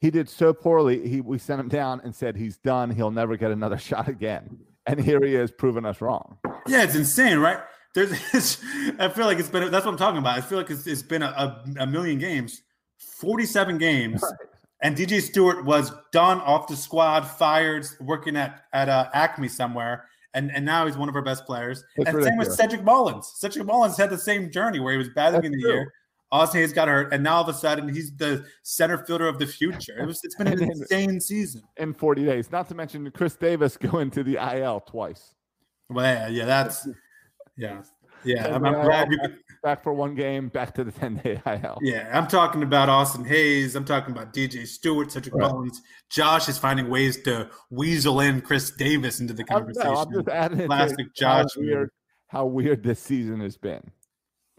He did so poorly. He we sent him down and said he's done. He'll never get another shot again. And here he is proving us wrong. Yeah, it's insane, right? There's, it's, I feel like it's been. That's what I'm talking about. I feel like it's, it's been a, a, a million games, 47 games, and DJ Stewart was done off the squad, fired, working at at uh, Acme somewhere, and and now he's one of our best players. It's and same with. Cedric Mullins. Cedric Mullins had the same journey where he was bad at the That's beginning of the year. Austin Hays got hurt, and now all of a sudden he's the center fielder of the future. It was. It's been an then- insane season. In 40 days. Not to mention Chris Davis going to the IL twice. Well, yeah, yeah, that's yeah, yeah. I'm, I'm glad you could. Back for one game, back to the 10 day IL. Yeah, I'm talking about Austin Hays. I'm talking about DJ Stewart, Cedric Right. Mullins. Josh is finding ways to weasel in Chris Davis into the I'm, conversation. no, I'm just adding it to Classic how Josh. move. weird, how weird this season has been.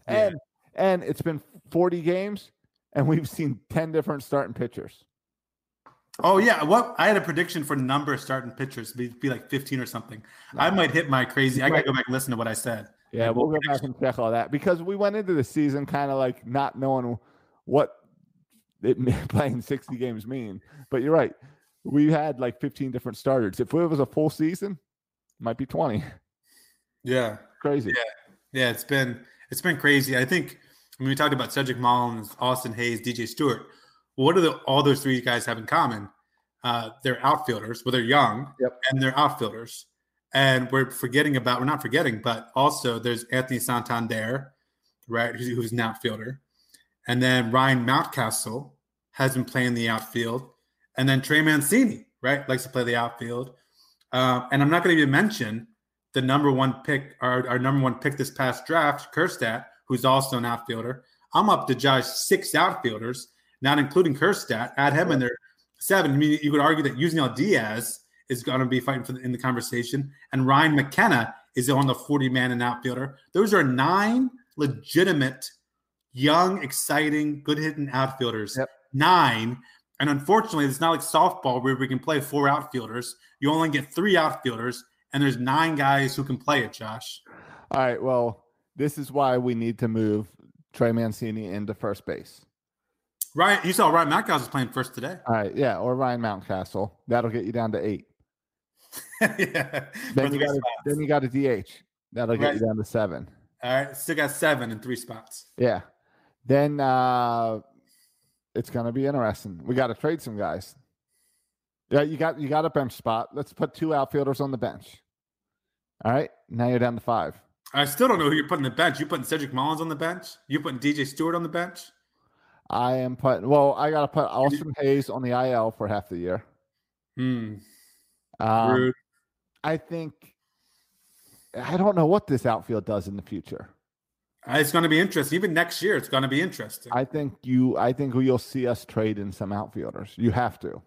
Yeah. And and it's been 40 games, and we've seen 10 different starting pitchers. Oh yeah, what I had a prediction for number of starting pitchers be, be like 15 or something. I might hit my crazy. I gotta go back and listen to what I said. Yeah, we'll go back and check all that because we went into the season kind of like not knowing what it playing 60 games mean. But you're right. We had like 15 different starters. If it was a full season, it might be 20. Yeah, Crazy. yeah, it's been it's been crazy. I think when we talked about Cedric Mullins, Austin Hays, DJ Stewart, what do the, all those three guys have in common? Uh, they're outfielders. Well, they're young, Yep. and they're outfielders. And we're forgetting about we're not forgetting, but also there's Anthony Santander, right, who's, who's an outfielder, and then Ryan Mountcastle has been playing the outfield, and then Trey Mancini, right, likes to play the outfield. Um, and I'm not going to even mention the number one pick, our, our number one pick this past draft, Kjerstad, who's also an outfielder. I'm up to Josh six outfielders, not including Kjerstad. Add him in there, seven. I mean, you could argue that Yusniel Diaz is going to be fighting for the, in the conversation, and Ryan McKenna is on the 40 man and outfielder. Those are nine legitimate, young, exciting, good hitting outfielders. Yep. Nine And unfortunately, it's not like softball where we can play four outfielders. You only get three outfielders, and there's nine guys who can play it, Josh. All right. Well, this is why we need to move Trey Mancini into first base. Right. You saw Ryan Mountcastle playing first today. All right. Yeah. Or Ryan Mountcastle. That'll get you down to eight. yeah. Then you, got a, then you got a DH. That'll get Right. you down to seven. All right. Still got seven in three spots. Yeah. Then uh it's gonna be interesting. We got to trade some guys. Yeah, you got you got a bench spot. Let's put two outfielders on the bench. All right. Now you're down to five. I still don't know who you're putting on the bench. You putting Cedric Mullins on the bench? You putting DJ Stewart on the bench? I am putting well, I gotta put Austin Hays on the IL for half the year. Hmm. Um. I think I don't know what this outfield does in the future. Uh, It's going to be interesting. Even next year, it's going to be interesting. I think you I think you'll see us trade in some outfielders. You have to.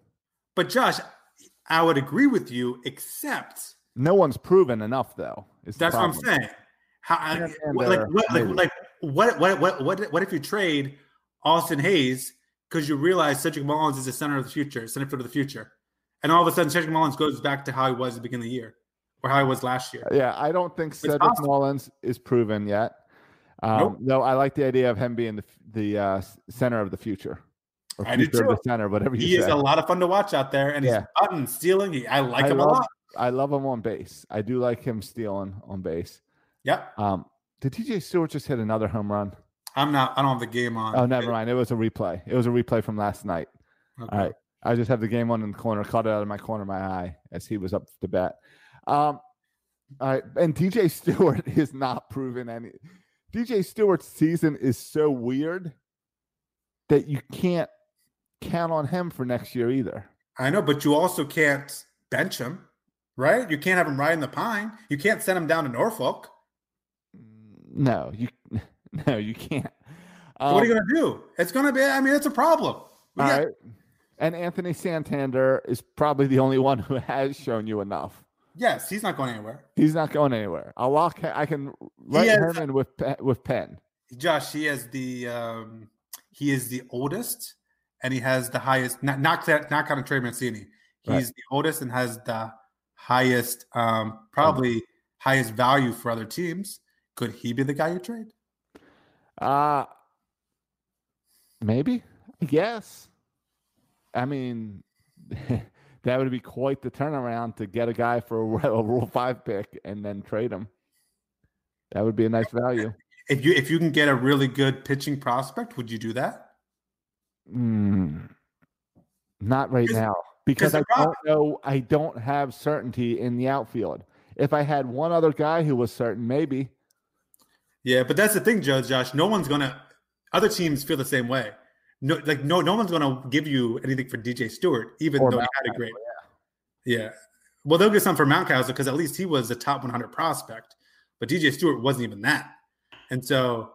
but Josh, I would agree with you, except No one's proven enough though. that's what I'm saying. How, I- Yeah, what- like, what, like, like what, what, what, what, what if you trade Austin Hays because you realize Cedric Mullins is the center of the future, center field of the future, and all of a sudden Cedric Mullins goes back to how he was at the beginning of the year or how he was last year. Yeah, I don't think Cedric possible. Mullins is proven yet. Um, Nope. No, I like the idea of him being the the uh, center of the future, or I do future of the center, whatever you He is a lot of fun to watch out there, and he's Yeah. button stealing. He, I like I him love, a lot. I love him on base. I do like him stealing on base. Yep. Um, did DJ Stewart just hit another home run? I'm not. I don't have the game on. Oh, never mind. It was a replay. It was a replay from last night. Okay. All right. I just have the game on in the corner, caught it out of my corner of my eye as he was up to bat. Um, all right. And DJ Stewart is not proven any. DJ Stewart's season is so weird that you can't count on him for next year either. I know, but you also can't bench him, right? You can't have him riding the pine. You can't send him down to Norfolk. No, you no, you can't. what are you Um, going to do? It's going to be. I mean, it's a problem. We all got- right. And Anthony Santander is probably the only one who has shown you enough. Yes, he's not going anywhere. He's not going anywhere. I'll lock. I can write has- him in with with pen. Josh, he has the. Um, he is the oldest, and he has the highest. Not not not of Trey Mancini. He's Right. the oldest and has the highest, um, probably highest value for other teams. Could he be the guy you trade? Uh maybe. Yes. I mean, that would be quite the turnaround to get a guy for a, a Rule Five pick and then trade him. That would be a nice value. If you if you can get a really good pitching prospect, would you do that? Mm, not right now because I don't know. I don't have certainty in the outfield. If I had one other guy who was certain, maybe. Yeah, but that's the thing, Joe. Josh. No one's gonna. Other teams feel the same way. No, like no, no one's gonna give you anything for DJ Stewart, even Or though he had a great. Yeah. Well, they'll get some for Mountcastle because at least he was a top 100 prospect, but DJ Stewart wasn't even that. And so,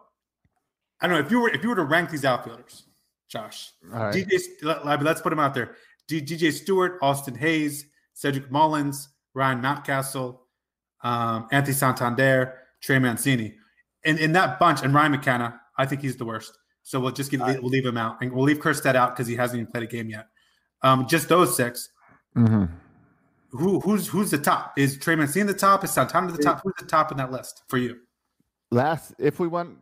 I don't know if you were if you were to rank these outfielders, Josh. Right. DJ, let- let- let's put them out there. D, DJ Stewart, Austin Hays, Cedric Mullins, Ryan Mountcastle, um, Anthony Santander, Trey Mancini, and in that bunch, and Ryan McKenna. I think he's the worst. So we'll just give, we'll leave him out, and we'll leave Kjerstad out because he hasn't even played a game yet. Um, just those six. Mhm. Who who's who's the top? Is Trey Mancini the top? Is Santana the top? Who's the top in that list for you? last if we went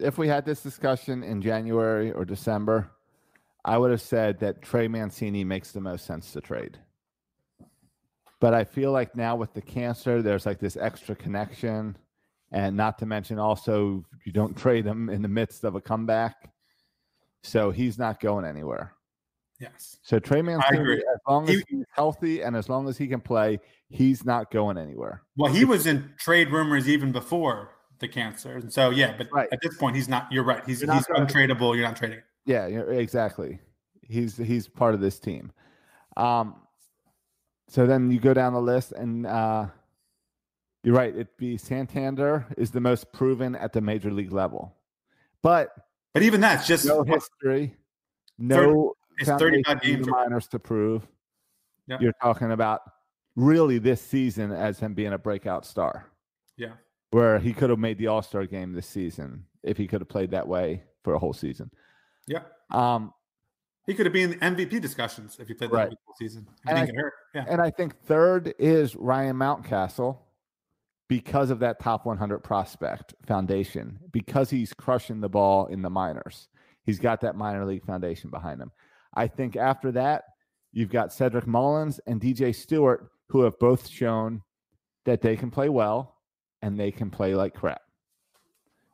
if we had this discussion in January or December, I would have said that Trey Mancini makes the most sense to trade. But I feel like now with the cancer, there's like this extra connection. And not to mention also you don't trade him in the midst of a comeback. So he's not going anywhere. Yes. So Trey Mancini, as long as He- he's healthy and as long as he can play, he's not going anywhere. Well, he was in trade rumors even before the cancer, and so yeah. But Right. at this point, he's not. You're right. He's You're he's untradeable. You're not trading. Yeah, yeah, exactly. He's he's part of this team. Um, so then you go down the list, and uh, you're right. It'd be Santander is the most proven at the major league level, but But even that's just no history, no it's foundation 35 in the games. minors to prove. Yep. You're talking about really this season as him being a breakout star, Yeah. where he could have made the All Star game this season if he could have played that way for a whole season. Yeah. Um, He could have been in MVP discussions if he played that Right. whole season. He And I-. Yeah. And I think third is Ryan Mountcastle because of that top 100 prospect foundation, because he's crushing the ball in the minors. He's got that minor league foundation behind him. I think after that, you've got Cedric Mullins and DJ Stewart, who have both shown that they can play well and they can play like crap.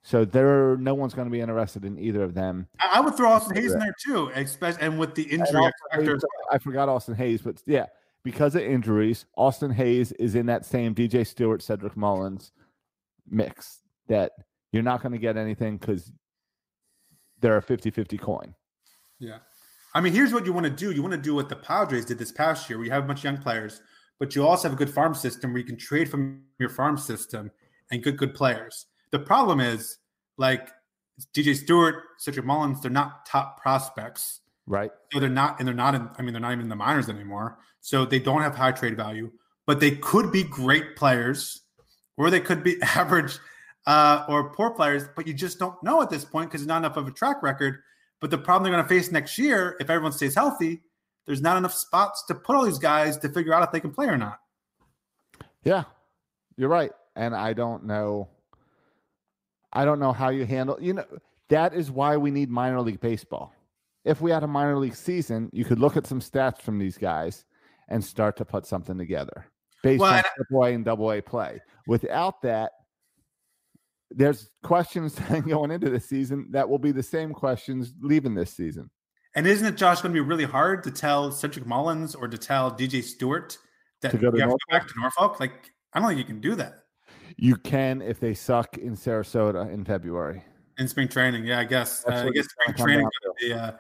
So there, no one's going to be interested in either of them. I, I would throw Austin Hays in there too, especially and with the injury. Hays- I forgot Austin Hays, but yeah, because of injuries, Austin Hays is in that same DJ Stewart, Cedric Mullins mix that you're not going to get anything because they're a 50 50 coin. Yeah. I mean, here's what you want to do. You want to do what the Padres did this past year, where you have a bunch of young players, but you also have a good farm system where you can trade from your farm system and good, good players. The problem is, like DJ Stewart, Cedric Mullins, they're not top prospects. Right. So they're not, and they're not in, I mean, they're not even in the minors anymore. So they don't have high trade value, but they could be great players or they could be average uh, or poor players, but you just don't know at this point because there's not enough of a track record. But the problem they're going to face next year, if everyone stays healthy, there's not enough spots to put all these guys to figure out if they can play or not. Yeah, you're right. And I don't know. I don't know how you handle. You know, that is why we need minor league baseball. If we had a minor league season, you could look at some stats from these guys and start to put something together based Well, on double A and double A play. Without that, there's questions going into the season that will be the same questions leaving this season. And isn't it, Josh, going to be really hard to tell Cedric Mullins or to tell DJ Stewart that To you have to to go back to Norfolk? Like, I don't think you can do that You can if they suck in Sarasota in February. In spring training. Yeah, I guess. Uh, I guess spring training would be uh,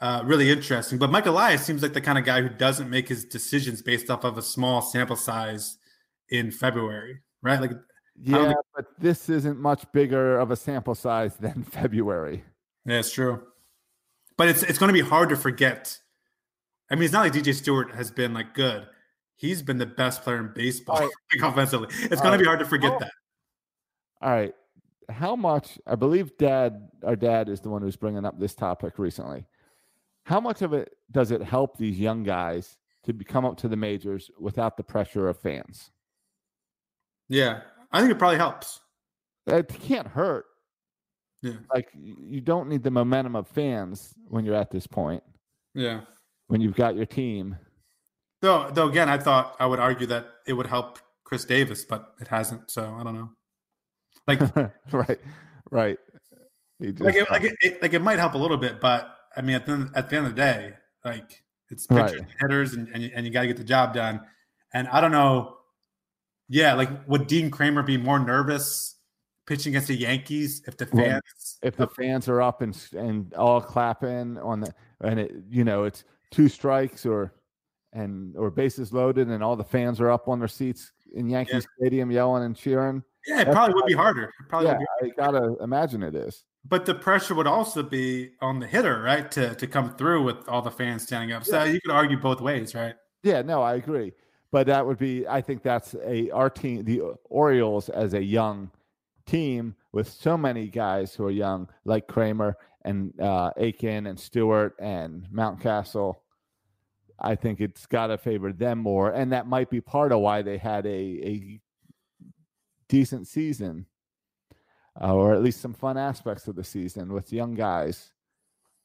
uh, really interesting. But Mike Elias seems like the kind of guy who doesn't make his decisions based off of a small sample size in February, right? Like, Yeah, think- but this isn't much bigger of a sample size than February. yeah, it's true. But it's it's going to be hard to forget. I mean, it's not like DJ Stewart has been like good. He's been the best player in baseball All right. like, offensively. It's All going to be hard to forget Oh. that. All right. How much, I believe dad, our dad is the one who's bringing up this topic recently. How much of it does it help these young guys to come up to the majors without the pressure of fans? Yeah, I think it probably helps. It can't hurt. Yeah. Like, you don't need the momentum of fans when you're at this point, Yeah. when you've got your team. Though, though again, I thought I would argue that it would help Chris Davis, but it hasn't. So I don't know. Like, right. Right. He like, it, like, it, it, like it might help a little bit, but I mean, at the end, at the end of the day, like it's pitchers Right. and hitters, and and you, you got to get the job done. And I don't know. Yeah, like would Dean Kremer be more nervous pitching against the Yankees if the fans? if the fans are up and s- and all clapping on the and it you know it's two strikes or and or bases loaded and all the fans are up on their seats in Yankee Yeah. Stadium yelling and cheering. yeah, it that's probably would be harder. It probably Yeah, would be I gotta imagine it is. But the pressure would also be on the hitter, right? To to come through with all the fans standing up. So you could argue both ways, right? Yeah, no, I agree. But that would be I think that's a our team the Orioles as a young team with so many guys who are young, like Kremer and uh, Akin and Stewart and Mountcastle. I think it's got to favor them more, and that might be part of why they had a a decent season, uh, or at least some fun aspects of the season with young guys,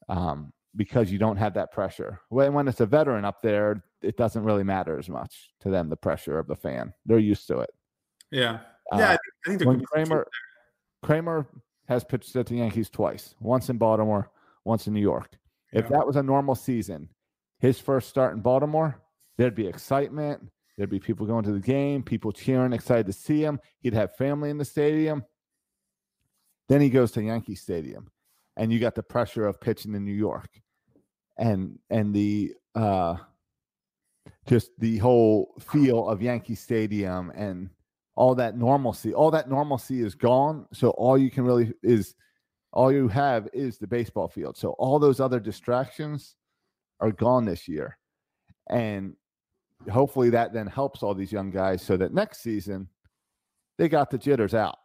um, because you don't have that pressure. When when it's a veteran up there, it doesn't really matter as much to them. The pressure of the fan, they're used to it. Yeah. Uh, Yeah, I think, I think when could be some truth Kremer Kremer has pitched at the Yankees twice, once in Baltimore, once in New York. If Yeah. that was a normal season, his first start in Baltimore, there'd be excitement. There'd be people going to the game, people cheering, excited to see him. He'd have family in the stadium. Then he goes to Yankee Stadium, and you got the pressure of pitching in New York, and and the uh, just the whole feel of Yankee Stadium and all that normalcy. All that normalcy is gone. So all you can really is all you have is the baseball field. So all those other distractions are gone this year. And hopefully that then helps all these young guys so that next season they got the jitters out.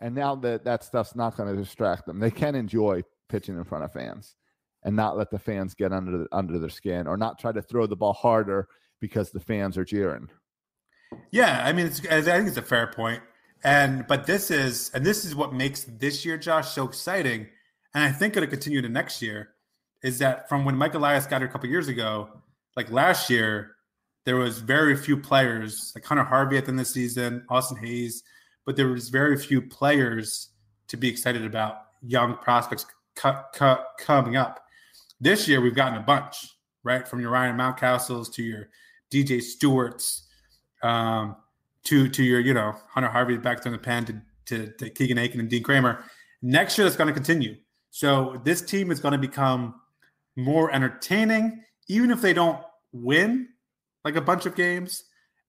And now that that stuff's not going to distract them, they can enjoy pitching in front of fans. and not let the fans get under the, under their skin or not try to throw the ball harder because the fans are jeering. Yeah, I mean, it's, I think it's a fair point. And but this is and this is what makes this year, Josh, so exciting. And I think it'll continue to next year. Is that from when Mike Elias got here a couple years ago? Like last year, there was very few players, like Hunter Harvey at the end of the season, Austin Hays, but there was very few players to be excited about young prospects cu- cu- coming up. This year, we've gotten a bunch, right? From your Ryan Mountcastles to your DJ Stewarts, um, to to your you know Hunter Harvey back in the pen to, to, to Keegan Akin and Dean Kremer. Next year, that's going to continue. So this team is going to become more entertaining, even if they don't win like a bunch of games.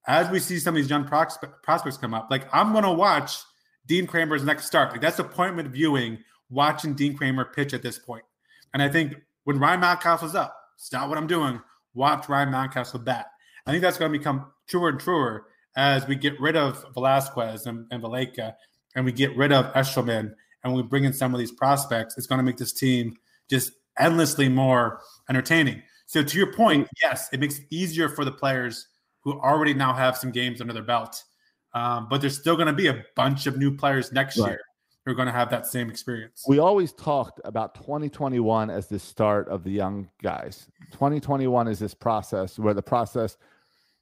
As we see some of these young prospects come up, like I'm going to watch Dean Kremer's next start. Like that's appointment viewing, watching Dean Kremer pitch at this point. And I think when Ryan Mountcastle's up, stop what I'm doing, watch Ryan Mountcastle bat. I think that's going to become truer and truer as we get rid of Velazquez and, and Valaika and we get rid of Eshelman and we bring in some of these prospects. It's going to make this team just endlessly more entertaining. So to your point, yes, it makes it easier for the players who already now have some games under their belt. Um, but there's still going to be a bunch of new players next right. year who are going to have that same experience. We always talked about 2021 as the start of the young guys. 2021 is this process where the process –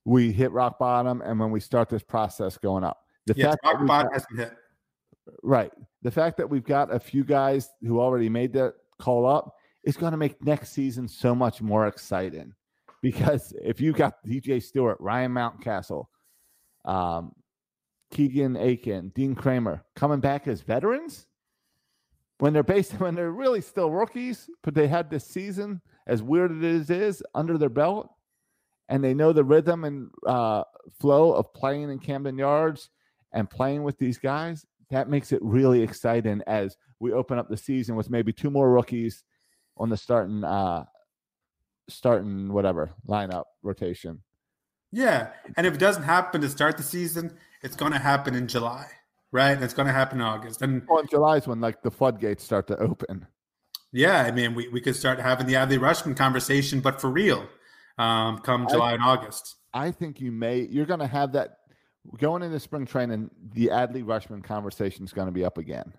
we hit rock bottom, and when we start this process going up, the yes, fact rock bottom has been hit. Right. The fact that we've got a few guys who already made that call up is going to make next season so much more exciting. Because if you got DJ Stewart, Ryan Mountcastle, um, Keegan Akin, Dean Kremer coming back as veterans, when they're based when they're really still rookies, but they had this season, as weird as it is, under their belt, and they know the rhythm and uh, flow of playing in Camden Yards and playing with these guys, that makes it really exciting as we open up the season with maybe two more rookies on the starting uh starting whatever lineup rotation. Yeah, and if it doesn't happen to start the season, it's going to happen in July, right? And it's going to happen in August. And well, July is when like the floodgates start to open. Yeah, I mean, we, we could start having the Adley Rutschman conversation, but for real, um, come July I, and August. I think you may. You're going to have that going into spring training. The Adley Rutschman conversation is going to be up again.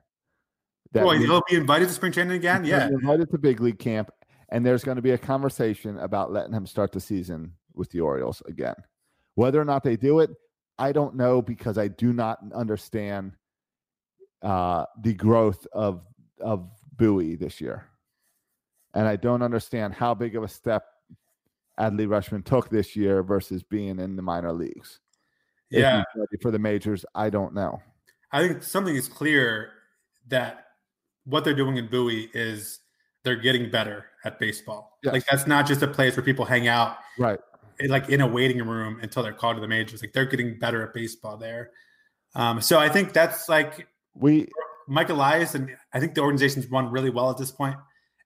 That Boy, he'll be invited to spring training again. Yeah, invited to big league camp, and there's going to be a conversation about letting him start the season with the Orioles again. Whether or not they do it, I don't know because I do not understand uh, the growth of of Bowie this year, and I don't understand how big of a step Adley Rutschman took this year versus being in the minor leagues. Yeah, for the majors, I don't know. I think something is clear that what they're doing in Bowie is they're getting better at baseball. Yes. Like that's not just a place where people hang out, right? Like in a waiting room until they're called to the majors. Like they're getting better at baseball there. Um, so I think that's like we Mike Elias and I think the organization's run really well at this point.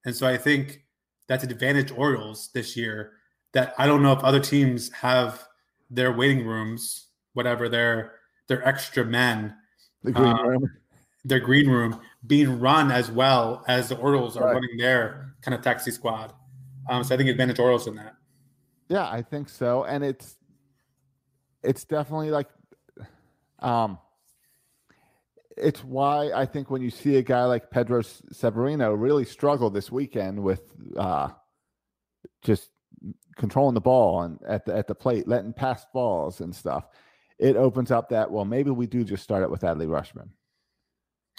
and so I think that's an advantage Orioles this year that I don't know if other teams have their waiting rooms, whatever their their extra men, the green um, room, their green room being run as well as the Orioles are right. running their kind of taxi squad. Um, so I think advantage Orioles in that. Yeah, I think so, and it's it's definitely like, um, it's why I think when you see a guy like Pedro Severino really struggle this weekend with uh, just controlling the ball and at the at the plate, letting pass balls and stuff, it opens up that well, maybe we do just start it with Adley Rutschman.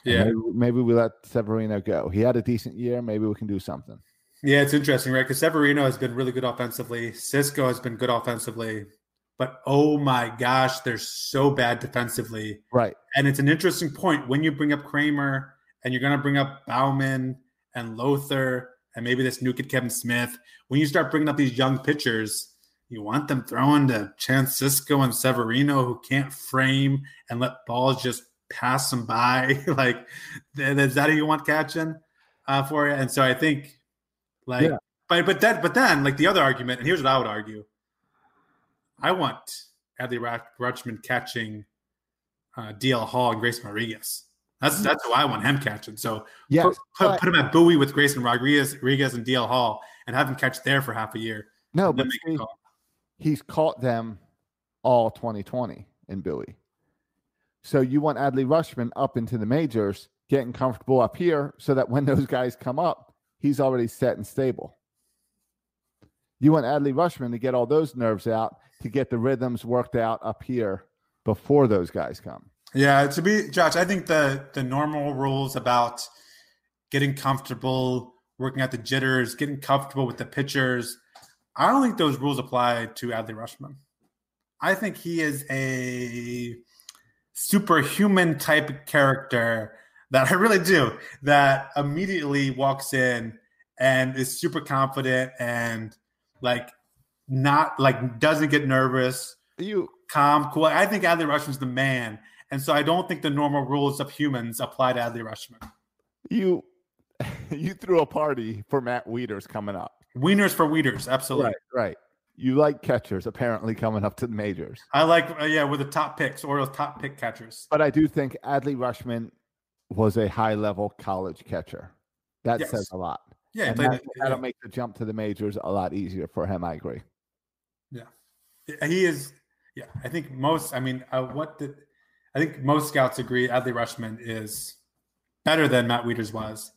Yeah, maybe, maybe, we let Severino go. He had a decent year. Maybe we can do something. Yeah, it's interesting, right? Because Severino has been really good offensively. Sisco has been good offensively, but oh my gosh, they're so bad defensively. Right. And it's an interesting point when you bring up Kremer and you're going to bring up Baumann and Lowther and maybe this new kid Kevin Smith. When you start bringing up these young pitchers, you want them throwing to Chance Sisco and Severino who can't frame and let balls just pass them by. like, is that who you want catching uh, for you? And so I think, like, yeah. but but that but then like the other argument, and here's what I would argue: I want Adley Rutschman catching uh, DL Hall and Grayson Rodriguez. That's that's who I want him catching. So Yes, put, put, put him at Bowie with Grayson Rodriguez, Rodriguez and DL Hall, and have him catch there for half a year. No, but see, he's caught them all 2020 in Bowie. So you want Adley Rutschman up into the majors, getting comfortable up here, so that when those guys come up, he's already set and stable. You want Adley Rutschman to get all those nerves out to get the rhythms worked out up here before those guys come. Yeah, to be Josh, I think the the normal rules about getting comfortable, working out the jitters, getting comfortable with the pitchers. I don't think those rules apply to Adley Rutschman. I think he is a superhuman type character that I really do that immediately walks in and is super confident and like not like doesn't get nervous You calm, cool. I think Adley Rutschman's the man. And so I don't think the normal rules of humans apply to Adley Rutschman. you you threw a party for Matt Wieters coming up. Wieners for Wieters, absolutely. Right, right. You like catchers apparently coming up to the majors. I like, uh, yeah, we're the top picks, Orioles top pick catchers. But I do think Adley Rutschman was a high level college catcher. That Yes. says a lot. Yeah, he and played that, that'll yeah. make the jump to the majors a lot easier for him. I agree. Yeah, he is. Yeah, I think most. I mean, uh, what did I think most scouts agree? Adley Rutschman is better than Matt Wieters was,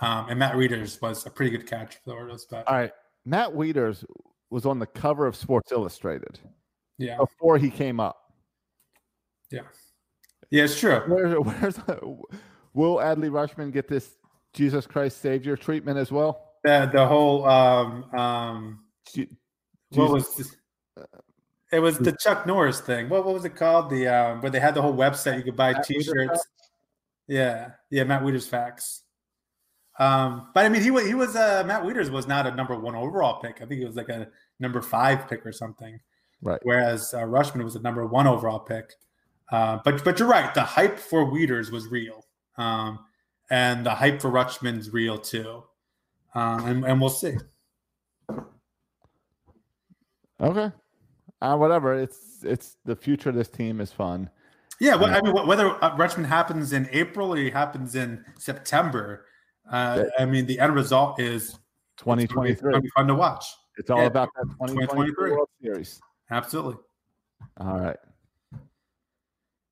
um, and Matt Wieters was a pretty good catch for the Orioles. But All right. Matt Wieters was on the cover of Sports Illustrated yeah, before he came up. yeah, yeah, it's true. Where, where's will Adley Rutschman get this Jesus Christ Savior treatment as well? The the whole um um what was this? it was the Chuck Norris thing. What what was it called? The um where they had the whole website you could buy Matt T-shirts. Yeah, yeah, Matt Wieters facts. Um, but I mean, he was he was uh Matt Wieters was not a number one overall pick. I think he was like a number five pick or something. Right. Whereas uh, Rutschman was a number one overall pick. Uh, but but you're right. The hype for Wieters was real, um, and the hype for Rutschman's real too. Um, and, and we'll see. Okay. Uh, whatever. It's it's the future of this team is fun. Yeah, well, I mean, whether uh, Rutschman happens in April or he happens in September, uh, I mean, the end result is it's gonna be- 2023. It's going to be fun to watch. It's all Yeah, about that 2023 2023. World Series. Absolutely. All right.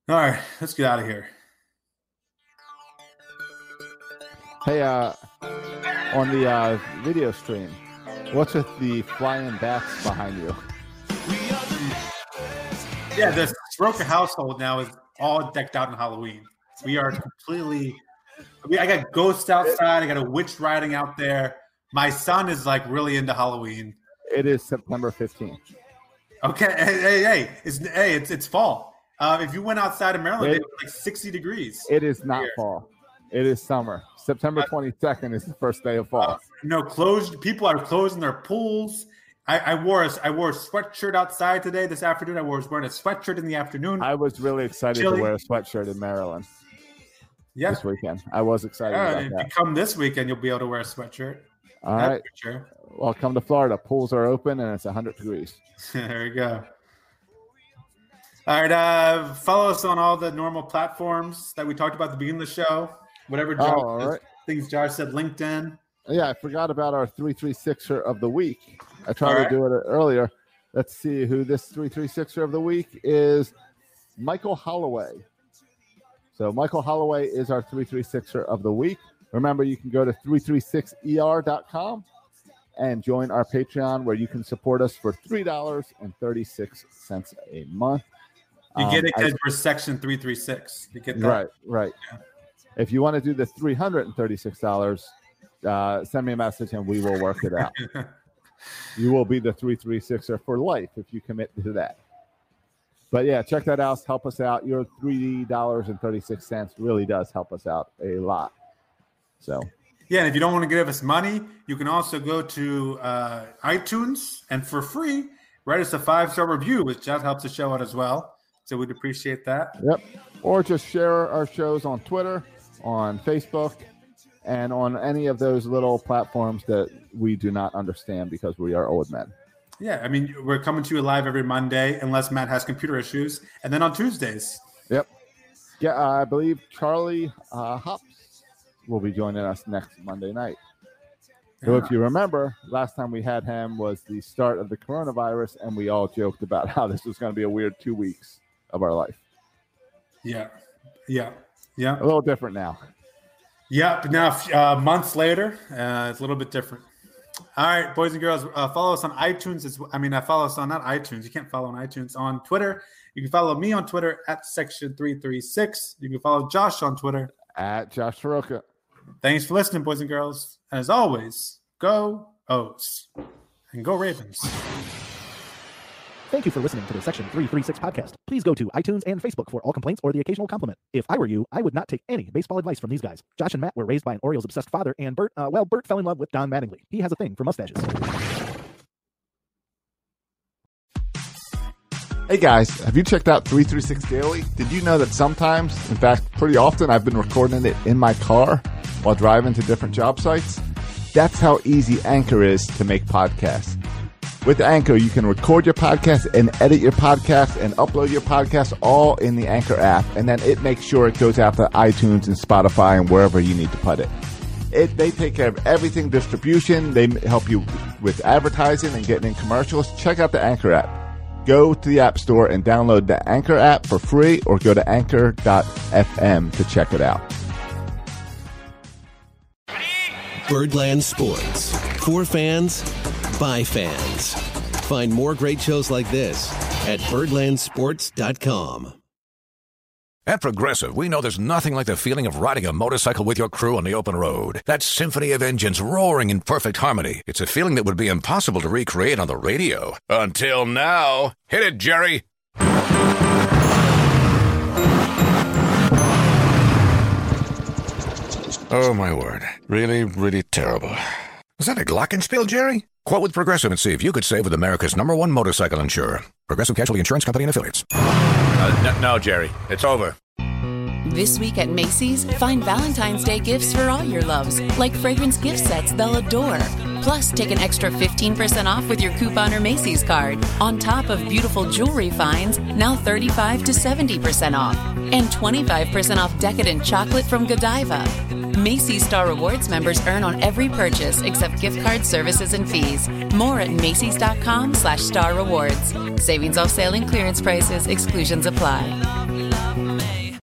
All right, let's get out of here. Hey, uh, on the uh, video stream, what's with the flying bats behind you? Yeah, the Soroka household now is all decked out in Halloween. We are completely. I, mean, I got ghosts outside. I got a witch riding out there. My son is like really into Halloween. It is September 15th. Okay, hey, hey, hey, it's hey, it's it's fall. Uh, if you went outside in Maryland, It- it was like sixty degrees. It is not Here. fall. It is summer. September 22nd is the first day of fall. No, closed. People are closing their pools. I, I wore a I wore a sweatshirt outside today. This afternoon, I was wearing a sweatshirt in the afternoon. I was really excited Chilly. to wear a sweatshirt in Maryland yeah, this weekend. I was excited yeah. If you come this weekend, you'll be able to wear a sweatshirt. All That's right. sure. Well, come to Florida. Pools are open and it's 100 degrees. there we go. All right. Uh, follow us on all the normal platforms that we talked about at the beginning of the show. Whatever Josh, Oh, all right. things Josh said, LinkedIn. Yeah, I forgot about our 336er of the week. I tried All to do it earlier. Let's see who this 336er of the week is Michael Holloway. So, Michael Holloway is our 336er of the week. Remember, you can go to 336er.com and join our Patreon where you can support us for $3.36 a month. You Um, get it I- because we're section three three six. You get that. Right, right. If you want to do the three hundred and thirty-six dollars, uh, send me a message and we will work it out. you will be the three three sixer for life if you commit to that. But yeah, check that out. Help us out. Your three dollars and thirty-six cents really does help us out a lot. So Yeah, and if you don't want to give us money, you can also go to uh, iTunes and for free write us a five star review, which that helps the show out as well. So we'd appreciate that. Yep. Or just share our shows on Twitter, on Facebook, and on any of those little platforms that we do not understand because we are old men. Yeah, I mean we're coming to you live every Monday, unless Matt has computer issues, and then on Tuesdays. Yep. Yeah, uh, I believe Charlie uh, Hops will be joining us next Monday night. So if you remember, last time we had him was the start of the coronavirus, and we all joked about how this was going to be a weird two weeks of our life. Yeah, yeah, yeah. A little different now. Yeah, but now uh, months later, uh, it's a little bit different. All right, boys and girls, uh, follow us on iTunes. As, I mean, uh, follow us on not iTunes. You can't follow on iTunes. On Twitter, you can follow me on Twitter at section three three six. You can follow Josh on Twitter at Josh Soroka. Thanks for listening, boys and girls. And as always, go O's and go Ravens. Thank you for listening to the Section 336 podcast. Please go to iTunes and Facebook for all complaints or the occasional compliment. If I were you, I would not take any baseball advice from these guys. Josh and Matt were raised by an Orioles obsessed father, and Bert, uh, well, Bert fell in love with Don Mattingly. He has a thing for mustaches. Hey guys, have you checked out 336 Daily? Did you know that sometimes, in fact, pretty often, I've been recording it in my car while driving to different job sites? That's how easy Anchor is to make podcasts. With Anchor, you can record your podcast and edit your podcast and upload your podcast all in the Anchor app, and then it makes sure it goes out to iTunes and Spotify and wherever you need to put it. It, they take care of everything distribution. They help you with advertising and getting in commercials. Check out the Anchor app. Go to the App Store and download the Anchor app for free or go to anchor.fm to check it out. Birdland Sports. For fans, by fans. Find more great shows like this at birdlandsports.com. At Progressive, we know there's nothing like the feeling of riding a motorcycle with your crew on the open road. That symphony of engines roaring in perfect harmony. It's a feeling that would be impossible to recreate on the radio. Until now. Hit it, Jerry. Oh, my word. Really, really terrible. Was that a Glockenspiel, Jerry? Quote with Progressive and see if you could save with America's number one motorcycle insurer. Progressive Casualty Insurance Company and Affiliates. Uh, no, no, Jerry. It's over. This week at Macy's, find Valentine's Day gifts for all your loves, like fragrance gift sets they'll adore. Plus, take an extra 15% off with your coupon or Macy's card, on top of beautiful jewelry finds, now 35 to 70% off, and 25% off decadent chocolate from Godiva. Macy's Star Rewards members earn on every purchase except gift card services and fees. More at Macy's.com slash star rewards. Savings off sale and clearance prices, exclusions apply.